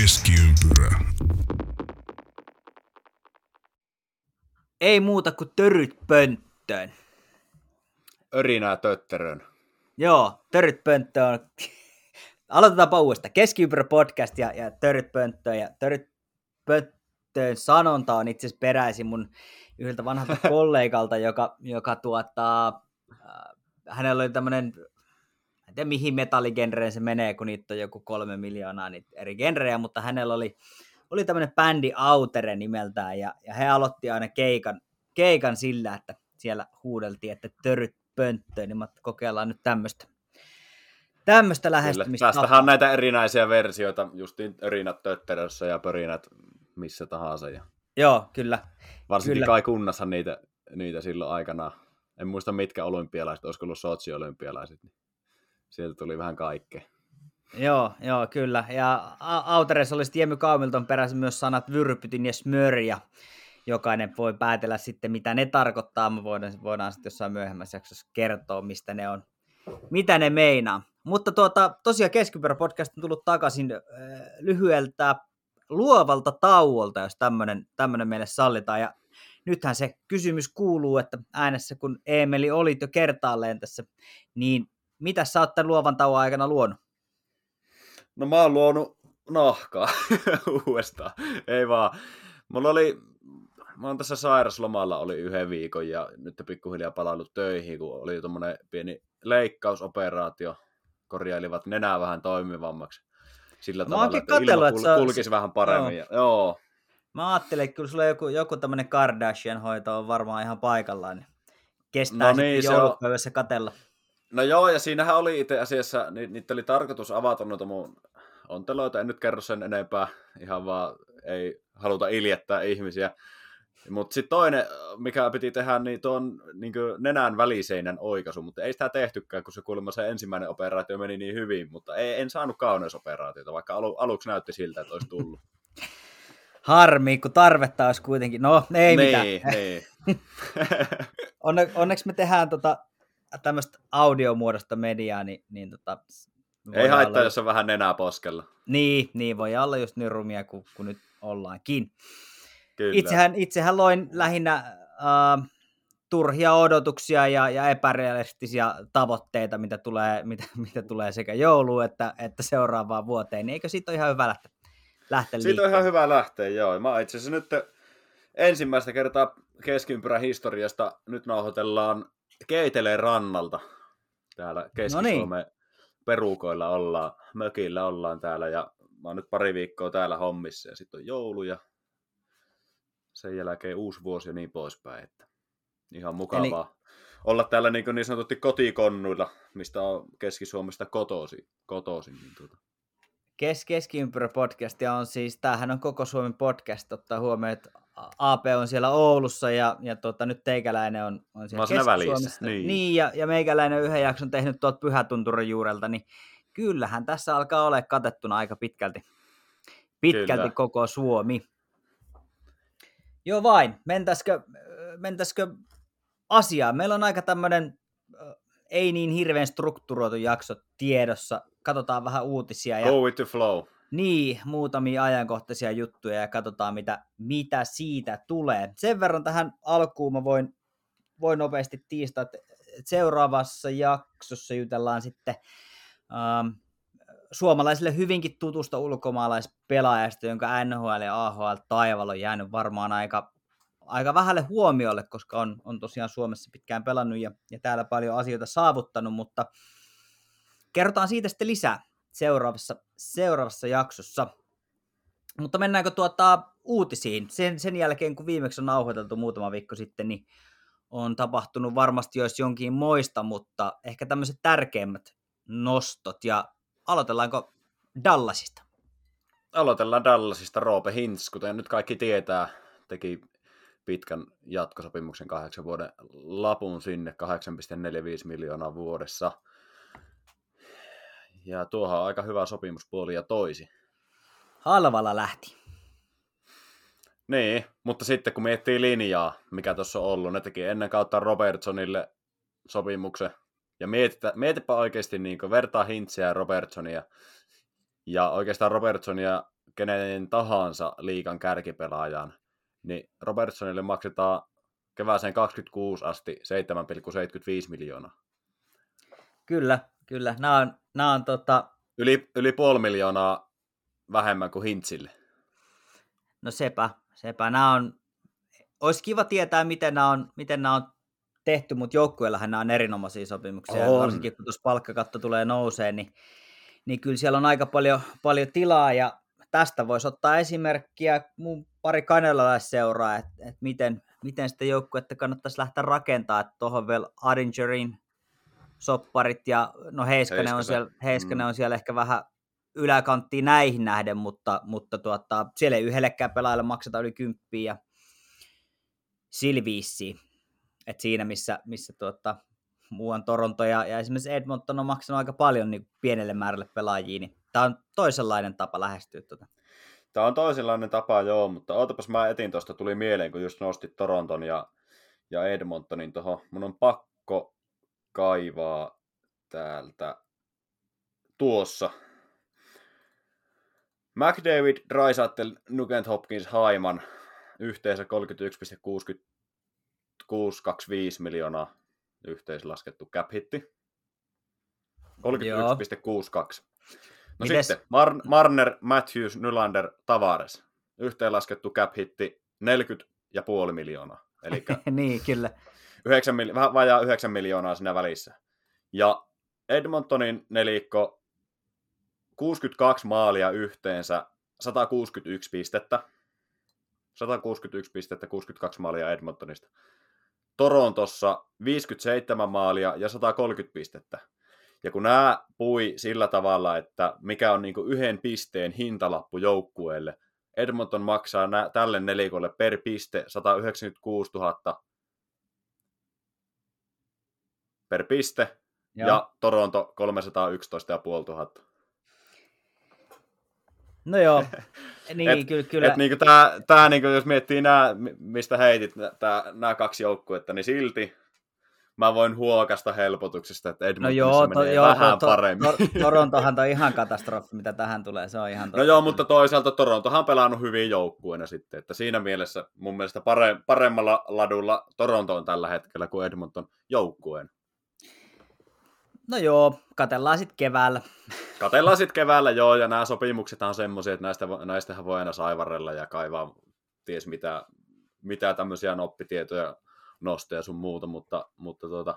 Keskiympyrä. Ei muuta kuin törryt pönttöön. Örinää tötterön. Joo, törryt pönttöön on... Aloitetaanpa uudestaan. Keskiympyrä podcast ja, ja törryt pönttöön. Ja törryt pönttöön sanonta on itse asiassa peräisin mun yhdeltä vanhalta kollegalta, joka, joka tuottaa... Äh, hänellä oli tämmöinen en tiedä mihin metalligenreen se menee, kun niitä on joku kolme miljoonaa niitä eri genrejä, mutta hänellä oli, oli tämmöinen bändi Outere nimeltään, ja, ja he aloitti aina keikan, keikan sillä, että siellä huudeltiin, että törryt pönttöön, niin kokeillaan nyt tämmöistä tämmöistä lähestymistä. Tästähän on näitä erinäisiä versioita, justiin örinät tötterössä ja pörinät missä tahansa. Ja... Joo, kyllä. Varsinkin kyllä. kai kunnassa niitä, niitä silloin aikana. En muista mitkä olympialaiset, olisiko ollut Sotsi-olympialaiset. Sieltä tuli vähän kaikkea. Joo, joo, kyllä. Ja Auteres olisi Jemmy Kaumilton perässä myös sanat vyrpytin ja smör, ja jokainen voi päätellä sitten, mitä ne tarkoittaa. Me voidaan, voidaan sitten jossain myöhemmässä jaksossa kertoa, mistä ne on, mitä ne meinaa. Mutta tuota, tosiaan Keskipyörä podcast on tullut takaisin äh, lyhyeltä luovalta tauolta, jos tämmöinen meille sallitaan. Ja nythän se kysymys kuuluu, että äänessä kun Eemeli olit jo kertaalleen tässä, niin mitä sä oot tämän luovan tauon aikana luonut? No mä oon luonut nahkaa uudestaan. Ei vaan. Mulla oli, mä oon tässä sairaslomalla oli yhden viikon ja nyt pikkuhiljaa palannut töihin, kun oli tuommoinen pieni leikkausoperaatio. Korjailivat nenää vähän toimivammaksi. Sillä Mä tavalla, että katsellut, ilma että kul- kulkisi vähän paremmin. Joo. Ja, joo. Mä ajattelin, että kyllä sulla joku, joku tämmöinen Kardashian hoito on varmaan ihan paikallaan. Niin kestää No no niin, se on- joulupäivässä katella. No joo, ja siinähän oli itse asiassa, ni, niitä oli tarkoitus avata noita mun onteloita, en nyt kerro sen enempää, ihan vaan ei haluta iljettää ihmisiä. Mutta sitten toinen, mikä piti tehdä, niin tuon niin nenän väliseinän oikaisu, mutta ei sitä tehtykään, kun se kuulemma se ensimmäinen operaatio meni niin hyvin, mutta ei, en saanut kauneusoperaatiota, vaikka alu, aluksi näytti siltä, että olisi tullut. Harmi, kun tarvetta olisi kuitenkin. No, ei mitään. niin, niin. Onne, onneksi me tehdään tota, tämmöistä audiomuodosta mediaa, niin, niin tota, ei haittaa, olla- jos on vähän nenää poskella. Niin, niin voi olla just niin rumia kuin, kuin nyt ollaankin. Kyllä. Itsehän, itsehän loin lähinnä äh, turhia odotuksia ja, ja epärealistisia tavoitteita, mitä tulee, mitä, mitä tulee sekä jouluun että, että seuraavaan vuoteen. Niin eikö siitä ole ihan hyvä lähteä, lähteä Siitä on ihan hyvä lähteä, joo. Mä itse asiassa nyt ensimmäistä kertaa keskiympyrän historiasta nyt nauhoitellaan Keiteleen rannalta. Täällä Keski-Suomen perukoilla ollaan, mökillä ollaan täällä ja mä oon nyt pari viikkoa täällä hommissa ja sitten on joulu ja sen jälkeen uusi vuosi ja niin poispäin. Että ihan mukavaa Eli... olla täällä niin, niin sanotusti kotikonnuilla, mistä on Keski-Suomesta kotoisin. kotoisin niin tuota. Kes, Keskiympyrä podcast ja on siis, tämähän on koko Suomen podcast, ottaa huomioon, että AP on siellä Oulussa ja, ja tota, nyt teikäläinen on, on siellä välissä, Keski-Suomessa. niin. niin ja, ja meikäläinen yhden jakson tehnyt tuolta Pyhätunturin juurelta, niin kyllähän tässä alkaa olla katettuna aika pitkälti, pitkälti Kyllä. koko Suomi. Joo vain, mentäisikö, mentäisikö asiaan? Meillä on aika tämmöinen ei niin hirveän strukturoitu jakso tiedossa. Katsotaan vähän uutisia. Ja... Go with the flow. Niin, muutamia ajankohtaisia juttuja ja katsotaan, mitä, mitä siitä tulee. Sen verran tähän alkuun mä voin, voin nopeasti tiistaa, että seuraavassa jaksossa jutellaan sitten ähm, suomalaisille hyvinkin tutusta ulkomaalaispelaajasta, jonka NHL ja AHL taivaalla on jäänyt varmaan aika, aika vähälle huomiolle, koska on, on tosiaan Suomessa pitkään pelannut ja, ja täällä paljon asioita saavuttanut, mutta kerrotaan siitä sitten lisää seuraavassa, seuraavassa jaksossa. Mutta mennäänkö tuota uutisiin? Sen, sen jälkeen, kun viimeksi on nauhoiteltu muutama viikko sitten, niin on tapahtunut varmasti jos jonkin moista, mutta ehkä tämmöiset tärkeimmät nostot. Ja aloitellaanko Dallasista? Aloitellaan Dallasista. Roope Hintz, kuten nyt kaikki tietää, teki pitkän jatkosopimuksen kahdeksan vuoden lapun sinne, 8,45 miljoonaa vuodessa. Ja tuohan on aika hyvä sopimuspuoli ja toisi. Halvalla lähti. Niin, mutta sitten kun miettii linjaa, mikä tuossa on ollut, ne teki ennen kautta Robertsonille sopimuksen. Ja mietitä, mietipä oikeasti niin vertaa Hintziä ja Robertsonia. Ja oikeastaan Robertsonia kenen tahansa liikan kärkipelaajan, niin Robertsonille maksetaan kevääseen 26 asti 7,75 miljoonaa. Kyllä, kyllä. Nämä on, nämä on tota... yli, yli puoli miljoonaa vähemmän kuin Hintsille. No sepä, sepä. Nämä on, olisi kiva tietää, miten nämä on, miten nämä on tehty, mutta joukkueellahan nämä on erinomaisia sopimuksia. On. Varsinkin kun tuossa palkkakatto tulee nousee, niin, niin kyllä siellä on aika paljon, paljon tilaa ja tästä voisi ottaa esimerkkiä mun pari kanelalaisseuraa, että, että miten, miten sitä joukkuetta kannattaisi lähteä rakentamaan, että tuohon vielä Adingerin sopparit ja no Heiskanen, on siellä, Heiskanen mm. on siellä ehkä vähän yläkanttiin näihin nähden, mutta, mutta tuota, siellä ei yhdellekään pelaajalle makseta yli kymppiä ja silviissi. Et siinä, missä, missä tuota, muuan Toronto ja, ja esimerkiksi Edmonton on maksanut aika paljon niin pienelle määrälle pelaajia, niin tämä on toisenlainen tapa lähestyä tuota. Tämä on toisenlainen tapa, joo, mutta ootapas mä etin tuosta, tuli mieleen, kun just nostit Toronton ja, ja Edmontonin tuohon. Mun on pakko kaivaa täältä tuossa. McDavid, Drysaitel, Nugent Hopkins, Haiman yhteensä 31,625 miljoonaa yhteislaskettu cap hitti. 31,62. No Mites? sitten Mar- Marner, Matthews, Nylander, Tavares. Yhteenlaskettu cap hitti 40,5 miljoonaa. Eli niin, kyllä. 9, vähän vajaa 9 miljoonaa siinä välissä. Ja Edmontonin nelikko 62 maalia yhteensä, 161 pistettä. 161 pistettä, 62 maalia Edmontonista. Torontossa 57 maalia ja 130 pistettä. Ja kun nämä pui sillä tavalla, että mikä on niin yhden pisteen hintalappu joukkueelle, Edmonton maksaa nä- tälle nelikolle per piste 196 000 per piste, Joo. ja Toronto 311 500. No joo, niin et, kyllä. kyllä. Et niinku tää, tää niinku, jos miettii nää, mistä heitit nämä kaksi joukkuetta, niin silti mä voin huokasta helpotuksesta, että Edmontonissa no joo, to, menee joo, vähän to, paremmin. To, Torontohan on ihan katastrofi, mitä tähän tulee, se on ihan totta. No joo, mutta toisaalta Torontohan on pelannut hyvin joukkueena sitten, että siinä mielessä mun mielestä pare, paremmalla ladulla Toronto on tällä hetkellä kuin Edmonton joukkueen. No joo, katellaan sitten keväällä. Katellaan sitten keväällä, joo, ja nämä sopimukset on semmoisia, että näistä, näistähän voi aina saivarella ja kaivaa ties mitä, mitä tämmöisiä noppitietoja nostaa sun muuta, mutta, mutta tuota,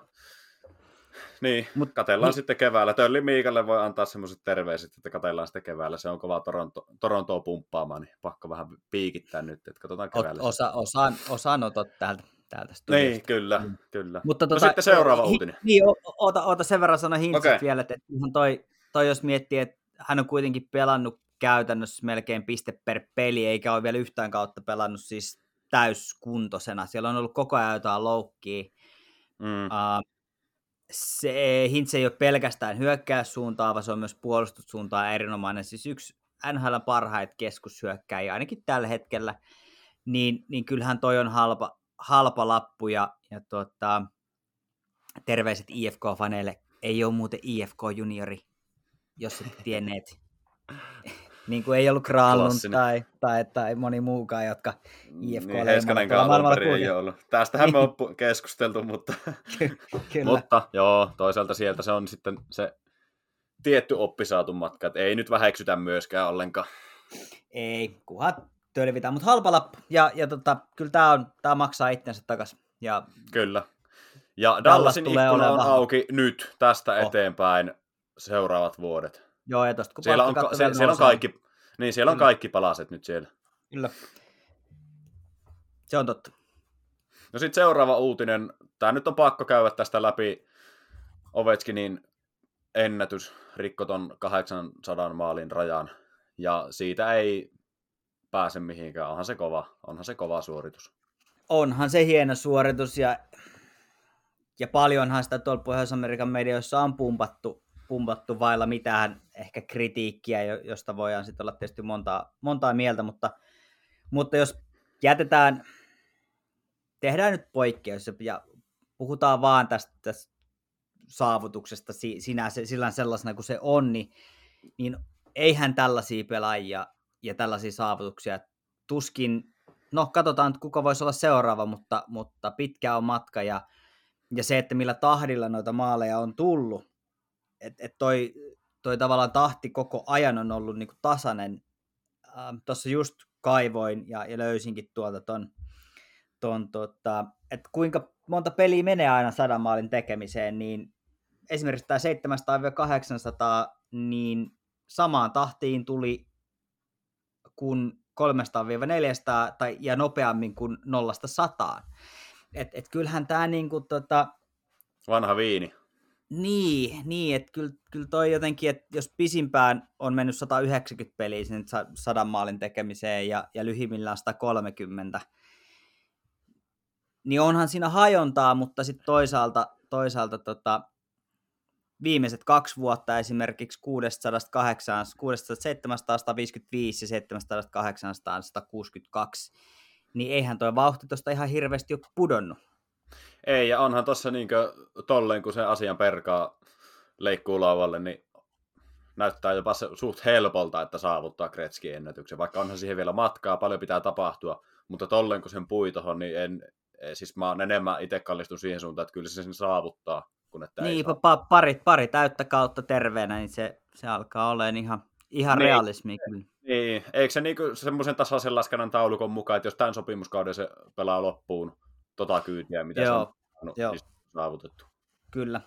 niin, Mut, katellaan niin. sitten keväällä. Tölli Miikalle voi antaa semmoiset terveiset, että katellaan sitten keväällä. Se on kova Toronto, Torontoa pumppaamaan, niin pakko vähän piikittää nyt, että katsotaan keväällä. Osa, osaan, osaan otot täältä täältä studiosta. Niin, kyllä, mm. kyllä. Mutta no tota, sitten seuraava hi, uutinen. Niin, oota, oota sen verran sanoa Hintsit okay. vielä, että ihan toi, toi, jos miettii, että hän on kuitenkin pelannut käytännössä melkein piste per peli, eikä ole vielä yhtään kautta pelannut siis täyskuntosena. Siellä on ollut koko ajan jotain loukkia. Mm. Uh, se Hintz ei ole pelkästään hyökkäyssuuntaa, vaan se on myös puolustussuuntaa erinomainen. Siis yksi NHL parhaita keskushyökkäjiä, ainakin tällä hetkellä. Niin, niin kyllähän toi on halpa, halpa lappu ja, ja tuota, terveiset IFK-faneille. Ei ole muuten IFK-juniori, jos et tienneet. niin kuin ei ollut Kralun tai, tai, tai moni muukaan, jotka IFK niin, perin ei ollut. Tästähän me on keskusteltu, mutta, mutta joo, toisaalta sieltä se on sitten se tietty oppi saatu matka, että ei nyt väheksytä myöskään ollenkaan. Ei, kunhan tölvitään, mutta halpa lappu. Ja, ja tota, kyllä tämä, on, tämä maksaa itsensä takaisin. Ja kyllä. Ja Dallasin Dallas ikkuna on auki nyt tästä oh. eteenpäin seuraavat vuodet. Joo, ja tosta, kun siellä on, se, siellä on kaikki, niin siellä on kyllä. kaikki palaset nyt siellä. Kyllä. Se on totta. No sitten seuraava uutinen. Tämä nyt on pakko käydä tästä läpi Ovechkinin ennätys rikkoton 800 maalin rajan. Ja siitä ei pääse mihinkään. Onhan se kova, onhan se kova suoritus. Onhan se hieno suoritus ja, ja paljonhan sitä tuolla Pohjois-Amerikan medioissa on pumpattu, pumpattu vailla mitään ehkä kritiikkiä, josta voidaan sitten olla tietysti montaa, montaa mieltä, mutta, mutta jos jätetään, tehdään nyt poikkeus ja puhutaan vaan tästä, tästä saavutuksesta sinä, sillä sellaisena kuin se on, niin, niin eihän tällaisia pelaajia ja tällaisia saavutuksia. Tuskin, no katsotaan kuka voisi olla seuraava, mutta, mutta pitkä on matka ja, ja se, että millä tahdilla noita maaleja on tullut, että et toi, toi tavallaan tahti koko ajan on ollut niinku tasainen. Ähm, Tuossa just kaivoin ja, ja löysinkin tuolta ton, ton tota, että kuinka monta peliä menee aina sadan maalin tekemiseen, niin esimerkiksi tämä 700-800, niin samaan tahtiin tuli kuin 300-400 tai, ja nopeammin kuin 0-100. Et, et kyllähän tämä niinku, tota, Vanha viini. Niin, niin että kyllä, kyllä toi jotenkin, että jos pisimpään on mennyt 190 peliä sen sadan maalin tekemiseen ja, ja lyhimmillään 130, niin onhan siinä hajontaa, mutta sitten toisaalta, toisaalta tota, viimeiset kaksi vuotta esimerkiksi 608, 755 ja 708, 162, niin eihän tuo vauhti tuosta ihan hirveästi ole pudonnut. Ei, ja onhan tuossa niinkö tolleen, kun se asian perkaa leikkuu lavalle, niin näyttää jopa suht helpolta, että saavuttaa Gretzkin ennätyksen, vaikka onhan siihen vielä matkaa, paljon pitää tapahtua, mutta tolleen kun sen pui tohon, niin en, siis mä enemmän itse kallistun siihen suuntaan, että kyllä se sen saavuttaa, kun että niin, ei pa- pari, pari täyttä kautta terveenä, niin se, se alkaa olemaan ihan, ihan niin, realismi kyllä. Niin, eikö se niinku semmoisen tasaisen laskennan taulukon mukaan, että jos tämän sopimuskauden se pelaa loppuun tota kyytiä, mitä Joo. se on Joo. saavutettu. Kyllä.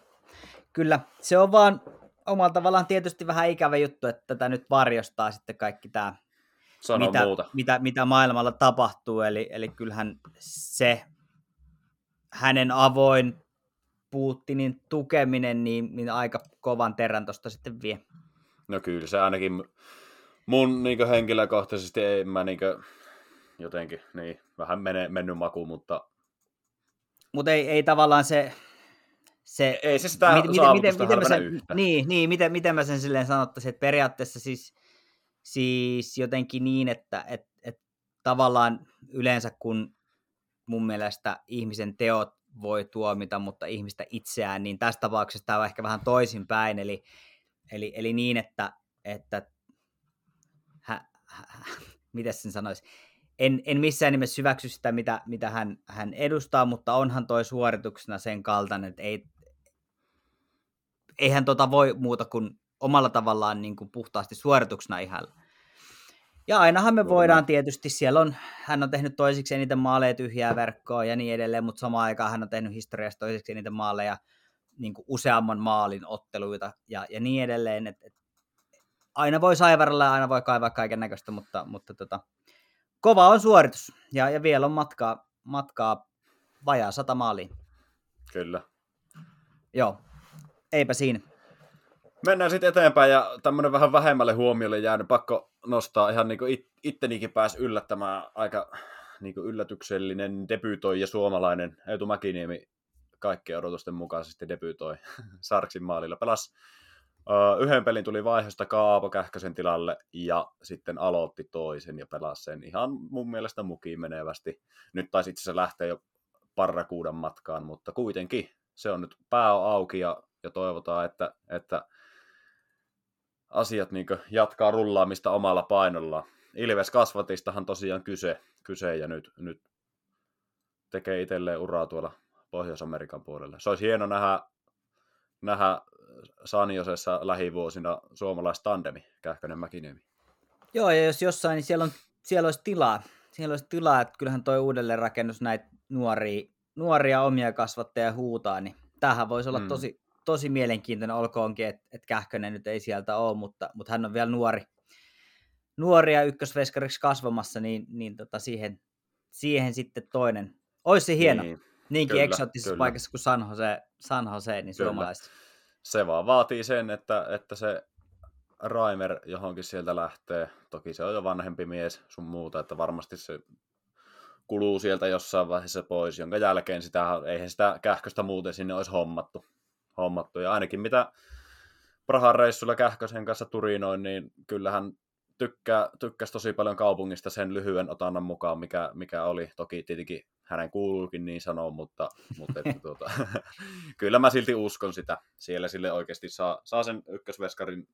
Kyllä. Se on vaan omalla tavallaan tietysti vähän ikävä juttu, että tätä nyt varjostaa sitten kaikki tämä, mitä, muuta. Mitä, mitä maailmalla tapahtuu. Eli, eli kyllähän se hänen avoin Putinin tukeminen, niin, niin aika kovan terän tuosta sitten vie. No kyllä, se ainakin mun niin henkilökohtaisesti ei mä niin jotenkin niin, vähän mene, mennyt maku, mutta... Mutta ei, ei tavallaan se... se ei se sitä miten, miten, miten, miten mä sen, yhtä. Niin, niin miten, miten mä sen silleen sanottaisin, että periaatteessa siis, siis jotenkin niin, että et, et tavallaan yleensä kun mun mielestä ihmisen teot voi tuomita, mutta ihmistä itseään, niin tässä tapauksessa tämä on ehkä vähän toisinpäin, eli, eli, eli niin, että, että hä, hä, miten sen sanoisi, en, en missään nimessä hyväksy sitä, mitä, mitä hän, hän edustaa, mutta onhan toi suorituksena sen kaltainen, että ei, eihän tota voi muuta kuin omalla tavallaan niin kuin puhtaasti suorituksena ihan ja ainahan me voidaan tietysti, siellä on, hän on tehnyt toisiksi eniten maaleja tyhjää verkkoa ja niin edelleen, mutta samaan aikaan hän on tehnyt historiasta toiseksi eniten maaleja niin kuin useamman maalin otteluita ja, ja niin edelleen. Et, et, aina voi saivarella ja aina voi kaivaa kaiken näköistä, mutta, mutta tota, kova on suoritus ja, ja vielä on matkaa, matkaa vajaa sata maaliin. Kyllä. Joo, eipä siinä. Mennään sitten eteenpäin ja tämmöinen vähän vähemmälle huomiolle jäänyt pakko nostaa ihan niin kuin it, ittenikin pääsi yllättämään aika niin kuin yllätyksellinen debytoija suomalainen Eetu Mäkiniemi kaikkien odotusten mukaisesti debytoi Sarksin maalilla. Pelas yhden pelin tuli vaiheesta Kaapo Kähkösen tilalle ja sitten aloitti toisen ja pelasi sen ihan mun mielestä mukiin menevästi. Nyt taisi itse asiassa lähteä jo parrakuudan matkaan, mutta kuitenkin se on nyt pää auki ja, ja toivotaan, että, että asiat niin jatkaa rullaamista omalla painolla. Ilves kasvatistahan tosiaan kyse, kyse ja nyt, nyt tekee itselleen uraa tuolla Pohjois-Amerikan puolella. Se olisi hieno nähdä, nähdä Sanjosessa lähivuosina suomalaistandemi, Kähkönen Mäkiniemi. Joo, ja jos jossain, niin siellä, on, siellä olisi tilaa. Siellä olisi tilaa, että kyllähän tuo uudelleenrakennus näitä nuoria, nuoria omia kasvattajia huutaa, niin tämähän voisi olla mm. tosi, tosi mielenkiintoinen, olkoonkin, että et Kähkönen nyt ei sieltä ole, mutta, mutta hän on vielä nuori, nuoria ykkösveskariksi kasvamassa, niin, niin tota siihen, siihen sitten toinen. Olisi se hieno. Niin, Niinkin kyllä, eksoottisessa kyllä. paikassa kuin San Jose, San Jose niin suomalaiset. Se vaan vaatii sen, että, että se Raimer johonkin sieltä lähtee. Toki se on jo vanhempi mies sun muuta, että varmasti se kuluu sieltä jossain vaiheessa pois, jonka jälkeen sitä, eihän sitä kähköstä muuten sinne olisi hommattu hommattu. Ja ainakin mitä Prahan reissulla Kähkösen kanssa turinoin, niin kyllähän tykkää, tykkäsi tosi paljon kaupungista sen lyhyen otannan mukaan, mikä, mikä oli. Toki tietenkin hänen kuuluukin niin sanoa, mutta, mutta että, tuota, kyllä mä silti uskon sitä. Siellä sille oikeasti saa, saa sen ykkösveskarin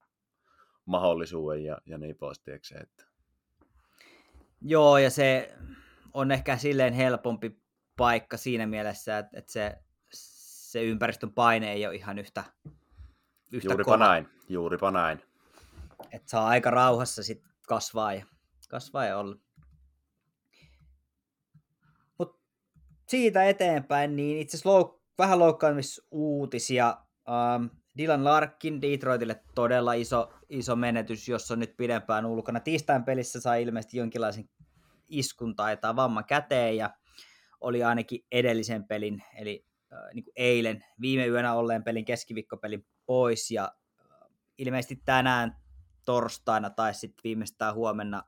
mahdollisuuden ja, ja niin pois, tiedätkö, että Joo, ja se on ehkä silleen helpompi paikka siinä mielessä, että, että se, se ympäristön paine ei ole ihan yhtä, yhtä Juuripa kova. näin, juuripa näin. Että saa aika rauhassa sit kasvaa ja, kasvaa ja olla. Mut siitä eteenpäin, niin itse asiassa louk- vähän loukkaamisuutisia. Um, Dylan Larkin Detroitille todella iso, iso menetys, jos on nyt pidempään ulkona. Tiistain pelissä sai ilmeisesti jonkinlaisen iskun tai vamman käteen ja oli ainakin edellisen pelin, eli äh, niin kuin eilen viime yönä olleen pelin keskiviikkopelin pois ja äh, ilmeisesti tänään torstaina tai sitten viimeistään huomenna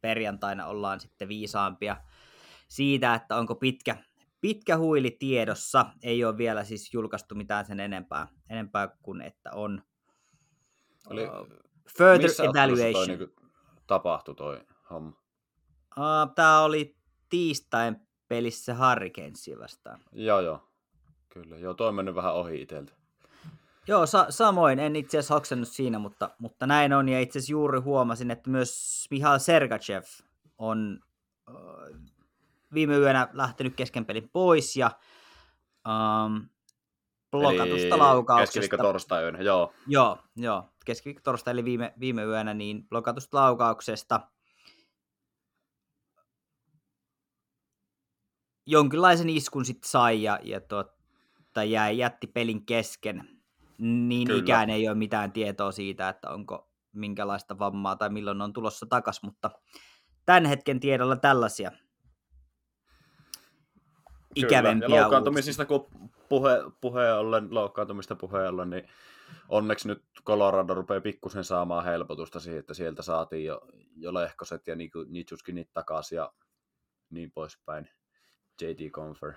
perjantaina ollaan sitten viisaampia siitä, että onko pitkä, pitkä huili tiedossa. Ei ole vielä siis julkaistu mitään sen enempää, enempää kuin että on Oli, uh, further evaluation. Toi niin tapahtui toi homma? Uh, Tämä oli tiistain pelissä Hurricanesia vastaan. Joo, joo. Kyllä, joo, toi on mennyt vähän ohi itseltä. Joo, sa- samoin. En itse asiassa hoksannut siinä, mutta, mutta näin on. Ja itse asiassa juuri huomasin, että myös Mihail Sergachev on äh, viime yönä lähtenyt kesken pelin pois ja ähm, blokatusta eli laukauksesta. Keskiviikko torstai yönä, joo. Joo, joo. Keskiviikko torstai eli viime, viime yönä, niin blokatusta laukauksesta. Jonkinlaisen iskun sitten sai ja, ja tuota, jäi, jätti pelin kesken niin Kyllä. ikään ei ole mitään tietoa siitä, että onko minkälaista vammaa tai milloin on tulossa takas, mutta tämän hetken tiedolla tällaisia ikävempiä Kyllä. Ja loukkaantumisista, kun puhe, puhe ollen, loukkaantumista puheen ollen, niin onneksi nyt Colorado rupeaa pikkusen saamaan helpotusta siihen, että sieltä saatiin jo, jo lehkoset ja Nitsuskinit takaisin ja niin poispäin. JD Confer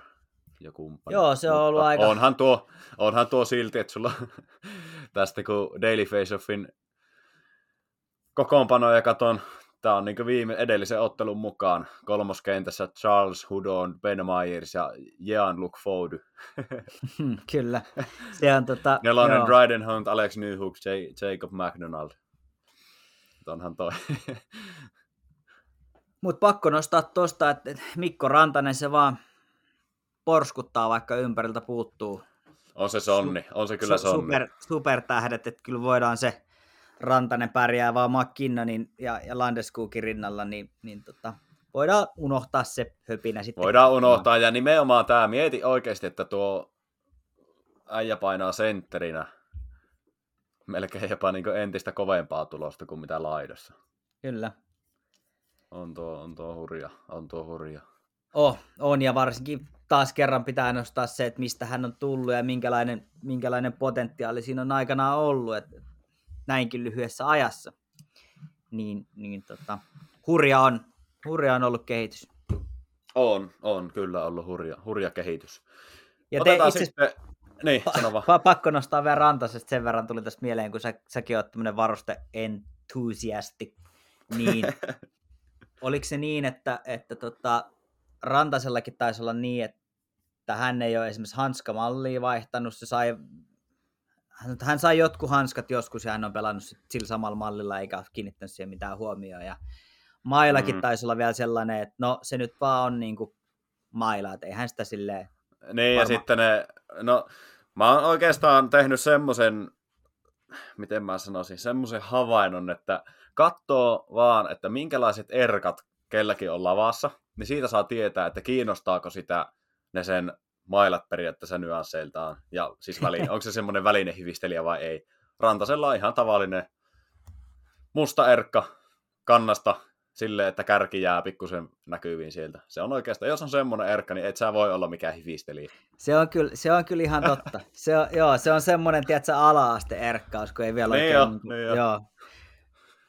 ja kumppani. Joo, se on Mutta ollut aika... Onhan tuo, onhan tuo silti, että sulla tästä kun Daily Face-Offin kokoonpanoja katon, tämä on niin viime edellisen ottelun mukaan kolmoskentässä Charles Hudon, Ben Myers ja Jean Luc Foudy. Kyllä. Se on tota, Nelonen Dryden Hunt, Alex Newhook, Jacob McDonald. Onhan toi. Mutta pakko nostaa tuosta, että Mikko Rantanen se vaan porskuttaa, vaikka ympäriltä puuttuu. On se sonni, on se kyllä sonni. Super, supertähdet, että kyllä voidaan se Rantanen pärjää vaan McKinnonin ja, ja Landeskuukin rinnalla, niin, niin tota, voidaan unohtaa se höpinä sitten. Voidaan unohtaa, ja nimenomaan tämä, mieti oikeasti, että tuo äijä painaa sentterinä melkein jopa niin entistä kovempaa tulosta kuin mitä laidassa. Kyllä. On tuo, on tuo hurja, on tuo hurja. Oh, on, ja varsinkin taas kerran pitää nostaa se, että mistä hän on tullut ja minkälainen, minkälainen potentiaali siinä on aikanaan ollut, että näinkin lyhyessä ajassa. Niin, niin tota, hurja, on, hurja on ollut kehitys. On, on kyllä ollut hurja, hurja kehitys. Ja te itse... sitten... Niin, sano vaan. Pakko nostaa vielä rantasesta, sen verran tuli tästä mieleen, kun sä, säkin oot tämmöinen varuste entusiasti, niin oliko se niin, että, että tota, Rantasellakin taisi olla niin, että hän ei ole esimerkiksi hanskamallia vaihtanut, se sai, hän sai jotkut hanskat joskus ja hän on pelannut sillä samalla mallilla eikä kiinnittänyt siihen mitään huomioon ja Mailakin mm. taisi olla vielä sellainen, että no se nyt vaan on niin kuin maila, että eihän sitä silleen... Niin varma... ja sitten ne, no mä oon oikeastaan tehnyt semmoisen, miten mä sanoisin, semmoisen havainnon, että katsoo vaan, että minkälaiset erkat kelläkin on lavassa, niin siitä saa tietää, että kiinnostaako sitä ne sen mailat periaatteessa nyansseiltaan. Ja siis väline, onko se semmoinen välinehivistelijä vai ei. Rantasella on ihan tavallinen musta erkka kannasta silleen, että kärki jää pikkusen näkyviin sieltä. Se on oikeastaan, jos on semmoinen erkka, niin et sä voi olla mikään hivistelijä. Se on kyllä, se on kyllä ihan totta. Se on, joo, se on semmoinen, tiedätkö, ala-aste erkkaus, kun ei vielä niin oikein... Jo, niin, niin jo. joo.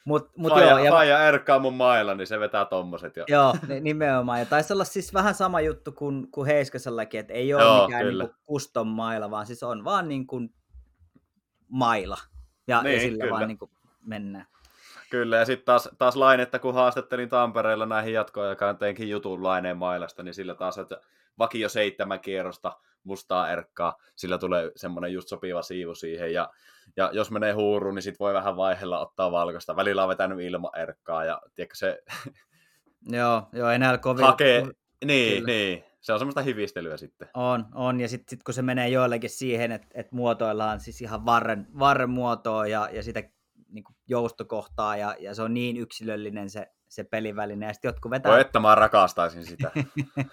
Mut, mut faija, joo, ja... faija erkkaa mun mailla, niin se vetää tommoset jo. Joo, nimenomaan. Ja taisi olla siis vähän sama juttu kuin, kuin Heiskasellakin, että ei ole joo, mikään niin custom maila, vaan siis on vaan niin kuin maila. Ja, niin, ja sillä kyllä. vaan niin kuin mennään. Kyllä, ja sitten taas, taas lainetta, kun haastattelin Tampereella näihin jatkoaikaan, teinkin jutun laineen mailasta, niin sillä taas, että vakio seitsemän kierrosta mustaa erkkaa, sillä tulee semmoinen just sopiva siivu siihen, ja, ja jos menee huuruun, niin sit voi vähän vaihella ottaa valkoista. Välillä on vetänyt ilman erkkaa, ja tiedätkö, se Joo, joo enää kovin... Hakee, niin, Kyllä. niin. Se on semmoista hivistelyä sitten. On, on. Ja sitten sit kun se menee joillekin siihen, että et muotoillaan siis ihan varren, varren muotoa ja, ja sitä niin joustokohtaa ja, ja se on niin yksilöllinen se, se peliväline. Ja sitten jotkut vetää... Voi että mä rakastaisin sitä.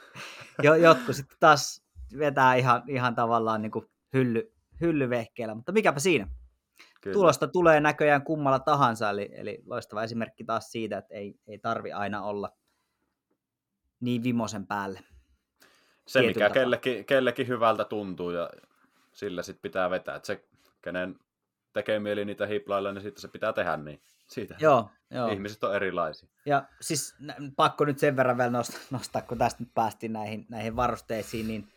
jo, jotkut sitten taas vetää ihan, ihan tavallaan niin hylly, hyllyvehkeellä, mutta mikäpä siinä. Kyllä. Tulosta tulee näköjään kummalla tahansa, eli, eli loistava esimerkki taas siitä, että ei, ei tarvi aina olla niin vimosen päälle. Se, mikä kellekin, kellekin hyvältä tuntuu ja sillä sitten pitää vetää. Että se, kenen tekee mieli niitä hiplailla, niin sitten se pitää tehdä niin. Siitä joo, joo. ihmiset on erilaisia. Ja siis pakko nyt sen verran vielä nostaa, nostaa kun tästä nyt päästiin näihin, näihin varusteisiin, niin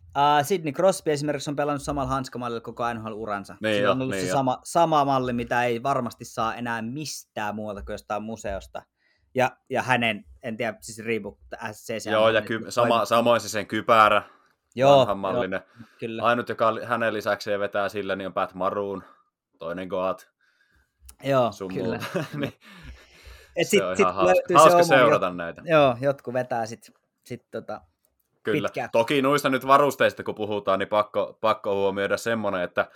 uh, Sidney Crosby esimerkiksi on pelannut samalla hanskamallilla koko NHL-uransa. Niin Sillä jo, on ollut niin se sama, sama malli, mitä ei varmasti saa enää mistään muuta kuin jostain museosta. Ja, ja hänen, en tiedä, siis Reebok SCC. Joo, ja ky- sama, samoin se sen kypärä, Joo, vanhan mallinen. Joo, kyllä. Ainut, joka hänen lisäksi vetää sillä, niin on Pat Maroon, toinen Goat. Joo, Sun kyllä. niin. Et sit, se on sit ihan hauska, hauska se seurata jot, näitä. Joo, jotkut vetää sitten sit tota, Kyllä. Pitkään. Toki noista nyt varusteista kun puhutaan, niin pakko, pakko huomioida semmoinen, että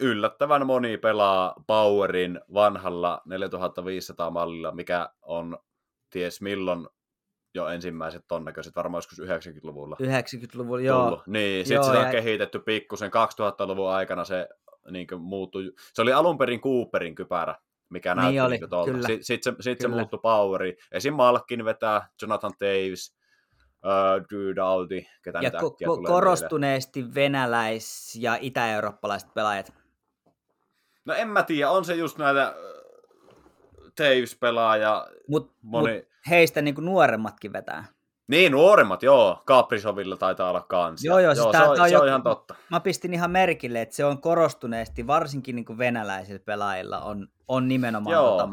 yllättävän moni pelaa Powerin vanhalla 4500 mallilla, mikä on ties milloin jo ensimmäiset ton näköiset, varmaan joskus 90-luvulla. 90-luvulla, joo. Niin, sitten sitä on ja... kehitetty pikkusen 2000-luvun aikana se niin muuttui. Se oli alun perin Cooperin kypärä, mikä niin näytti oli, niin tuolta. Sitten sit se, sit se muuttui Poweriin. Esim. Malkin vetää Jonathan Taves, uh, Drew Doughty, ketä ja ko- ko- korostuneesti meille. venäläis- ja itä-eurooppalaiset pelaajat. No en mä tiedä, on se just näitä Taves pelaa ja mut, moni... Mut heistä niin kuin nuoremmatkin vetää. Niin, nuoremmat, joo. Kaprisovilla taitaa olla kans. Joo, joo, siis joo, se, on, se on ihan totta. Mä pistin ihan merkille, että se on korostuneesti, varsinkin niin kuin venäläisillä pelaajilla on, on nimenomaan joo. Tota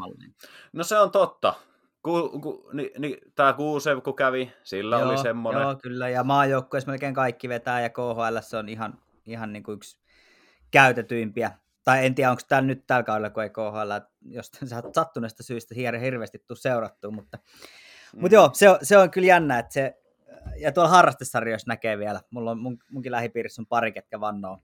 No se on totta. Ku, ku, ni, ni, tämä Kuusev, kun kävi, sillä joo, oli semmoinen. Joo, kyllä, ja maajoukkueessa melkein kaikki vetää, ja KHL se on ihan, ihan niin kuin yksi käytetyimpiä tai en tiedä, onko tämä nyt tällä kaudella, kun ei KHL, jos sattuneesta syystä hirveästi tuu seurattua, mutta, mm. mutta joo, se on, se on kyllä jännä, että se, ja tuolla harrastesarjoissa näkee vielä, mulla on, mun, munkin lähipiirissä on pari, ketkä vannoo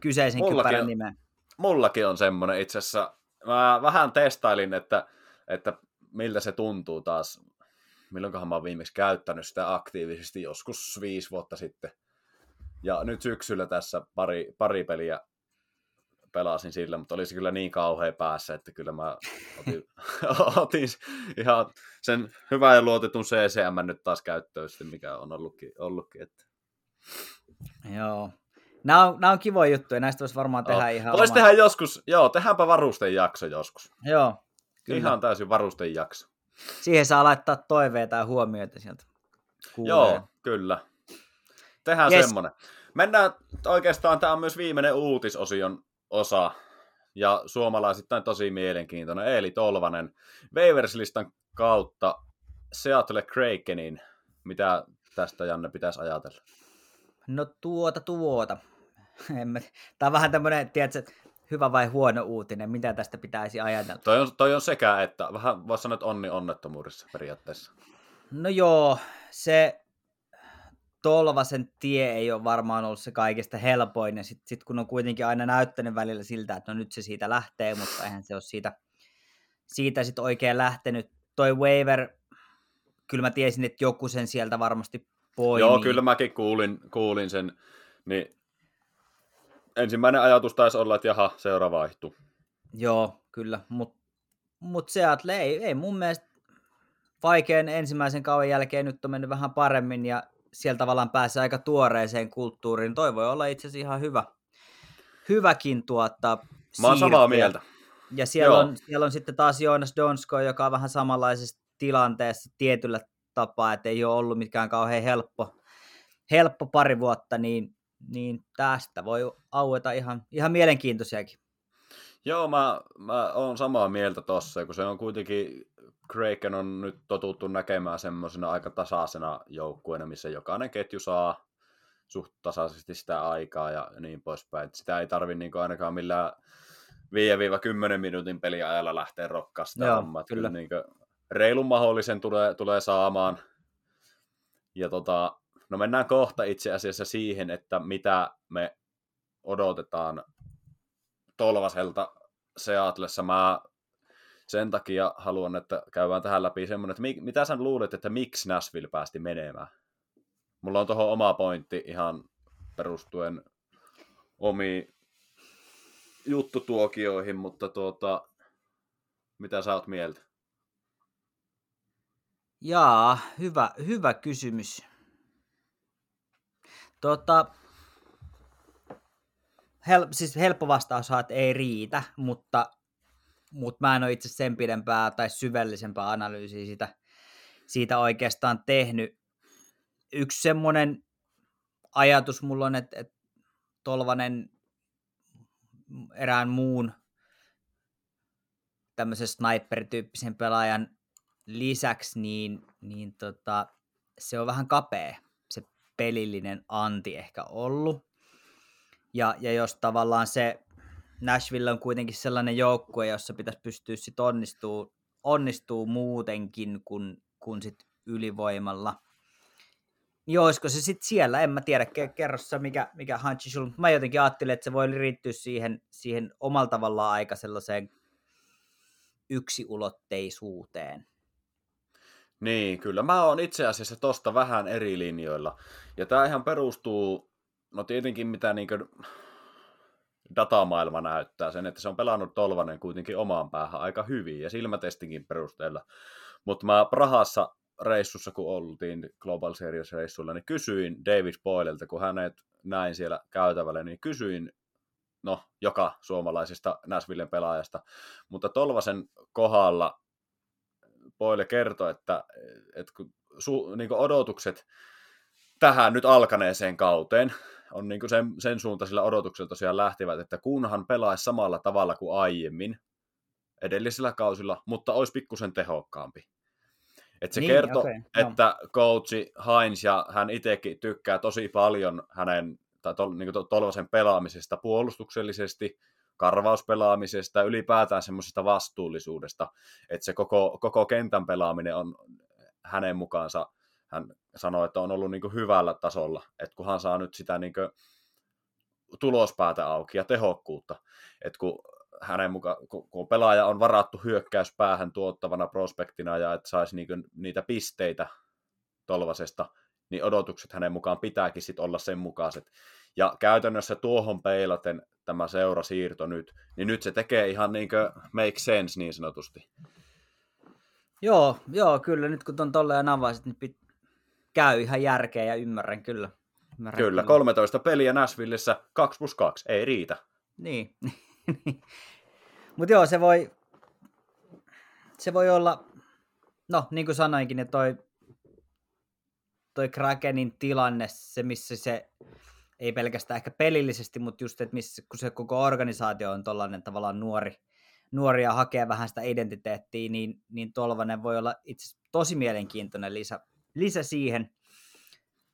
kyseisen mullakin, kypärän nimen. Mullakin on semmoinen itse asiassa, mä vähän testailin, että, että miltä se tuntuu taas, milloinkohan mä oon viimeksi käyttänyt sitä aktiivisesti, joskus viisi vuotta sitten. Ja nyt syksyllä tässä pari, pari peliä pelasin sillä, mutta olisi kyllä niin kauhean päässä, että kyllä mä otin, otin ihan sen hyvän ja luotetun CCM nyt taas käyttöön, mikä on ollutkin. ollutkin että. Joo. Nämä on, nämä on kivoja juttuja, näistä voisi varmaan tehdä oh. ihan Voisi oma... tehdä joskus, joo, tehdäänpä varusten jakso joskus. Joo, kyllä. Ihan täysin varusten jakso. Siihen saa laittaa toiveita ja huomioita sieltä. Kuulee. Joo, kyllä. Tehdään yes. semmoinen. Mennään, oikeastaan tämä on myös viimeinen uutisosion osa ja suomalaisittain tosi mielenkiintoinen. Eeli Tolvanen Waverslistan kautta Seattle Krakenin. Mitä tästä Janne pitäisi ajatella? No tuota tuota. Tämä on vähän tämmöinen, tiedätkö, hyvä vai huono uutinen, mitä tästä pitäisi ajatella? Toi on, toi on sekä, että vähän voisi sanoa, että onni onnettomuudessa periaatteessa. No joo, se Tolvasen tie ei ole varmaan ollut se kaikista helpoin, ja sitten sit kun on kuitenkin aina näyttänyt välillä siltä, että no nyt se siitä lähtee, mutta eihän se ole siitä, siitä sitten oikein lähtenyt. Toi waiver, kyllä mä tiesin, että joku sen sieltä varmasti poimii. Joo, kyllä mäkin kuulin, kuulin sen, niin ensimmäinen ajatus taisi olla, että jaha, seura vaihtuu. Joo, kyllä, mutta mut Seattle ei, ei mun mielestä vaikean ensimmäisen kauden jälkeen nyt on mennyt vähän paremmin, ja siellä tavallaan pääsee aika tuoreeseen kulttuuriin. Toi voi olla itse asiassa ihan hyvä, hyväkin tuottaa Mä oon samaa mieltä. Ja siellä on, siellä on sitten taas Joonas Donsko, joka on vähän samanlaisessa tilanteessa tietyllä tapaa, että ei ole ollut mitkään kauhean helppo, helppo pari vuotta, niin, niin tästä voi aueta ihan, ihan mielenkiintoisiakin. Joo, mä, mä oon samaa mieltä tossa, kun se on kuitenkin Kraken on nyt totuttu näkemään semmoisena aika tasaisena joukkueena, missä jokainen ketju saa suht tasaisesti sitä aikaa ja niin poispäin. Sitä ei tarvi niin ainakaan millään 5-10 minuutin peliajalla lähteä rokkaamaan sitä Joo, hommaa. Kyllä. Niin kuin, reilun mahdollisen tulee, tulee saamaan. Ja tota, no mennään kohta itse asiassa siihen, että mitä me odotetaan Tolvaselta Seatlessa. Mä sen takia haluan, että käydään tähän läpi semmoinen, että mi- mitä sä luulet, että miksi Nashville päästi menemään? Mulla on tuohon oma pointti ihan perustuen omiin juttutuokioihin, mutta tuota, mitä sä oot mieltä? Jaa, hyvä, hyvä kysymys. Tota, hel, siis helppo vastaus on, että ei riitä, mutta, mutta mä en ole itse sen pidempää tai syvällisempää analyysiä siitä, siitä oikeastaan tehnyt. Yksi semmoinen ajatus mulla on, että, että Tolvanen erään muun tämmöisen sniper-tyyppisen pelaajan lisäksi, niin, niin tota, se on vähän kapea se pelillinen anti ehkä ollut. Ja, ja jos tavallaan se Nashville on kuitenkin sellainen joukkue, jossa pitäisi pystyä sit onnistuu, onnistuu muutenkin kuin, kuin sit ylivoimalla. Niin olisiko se sitten siellä, en mä tiedä, kerrossa mikä, mikä hunchi sulla, mä jotenkin ajattelin, että se voi liittyä siihen, siihen omalla tavallaan aika sellaiseen yksiulotteisuuteen. Niin, kyllä mä oon itse asiassa tosta vähän eri linjoilla. Ja tämä ihan perustuu, no tietenkin mitä niin datamaailma näyttää sen, että se on pelannut Tolvanen kuitenkin omaan päähän aika hyvin ja silmätestinkin perusteella. Mutta mä Prahassa reissussa, kun oltiin Global Series reissulla, niin kysyin David Boylelta, kun hänet näin siellä käytävällä, niin kysyin no, joka suomalaisesta Näsvillen pelaajasta. Mutta Tolvasen kohdalla Boyle kertoi, että, että kun su, niin odotukset tähän nyt alkaneeseen kauteen on niin sen, sen suuntaisilla odotuksilla tosiaan lähtivät, että kunhan pelaisi samalla tavalla kuin aiemmin edellisillä kausilla, mutta olisi pikkusen tehokkaampi. Et se niin, kertoo, okay, että no. coachi Heinz ja hän itsekin tykkää tosi paljon hänen tai tol, niin to, Tolvasen pelaamisesta puolustuksellisesti, karvauspelaamisesta, ylipäätään semmoisesta vastuullisuudesta, että se koko, koko kentän pelaaminen on hänen mukaansa, hän sanoi, että on ollut niin kuin hyvällä tasolla, että kunhan saa nyt sitä niin kuin tulospäätä auki ja tehokkuutta, että kun hänen mukaan, kun pelaaja on varattu hyökkäyspäähän tuottavana prospektina ja että saisi niinku niitä pisteitä Tolvasesta, niin odotukset hänen mukaan pitääkin sit olla sen mukaiset. Ja käytännössä tuohon peilaten tämä seurasiirto nyt, niin nyt se tekee ihan niin make sense niin sanotusti. Joo, joo, kyllä. Nyt kun tuon tolleen avasit, niin pit... käy ihan järkeä ja ymmärrän kyllä. Ymmärrän kyllä, kyllä, 13 peliä Nashvillessä, 2 plus 2, ei riitä. Niin, Mutta joo, se voi, se voi olla, no niin kuin sanoinkin, että toi, toi Krakenin tilanne, se missä se, ei pelkästään ehkä pelillisesti, mutta just, että missä, kun se koko organisaatio on tollainen tavallaan nuori, nuori ja hakee vähän sitä identiteettiä, niin, niin Tolvanen voi olla itse tosi mielenkiintoinen lisä, lisä siihen.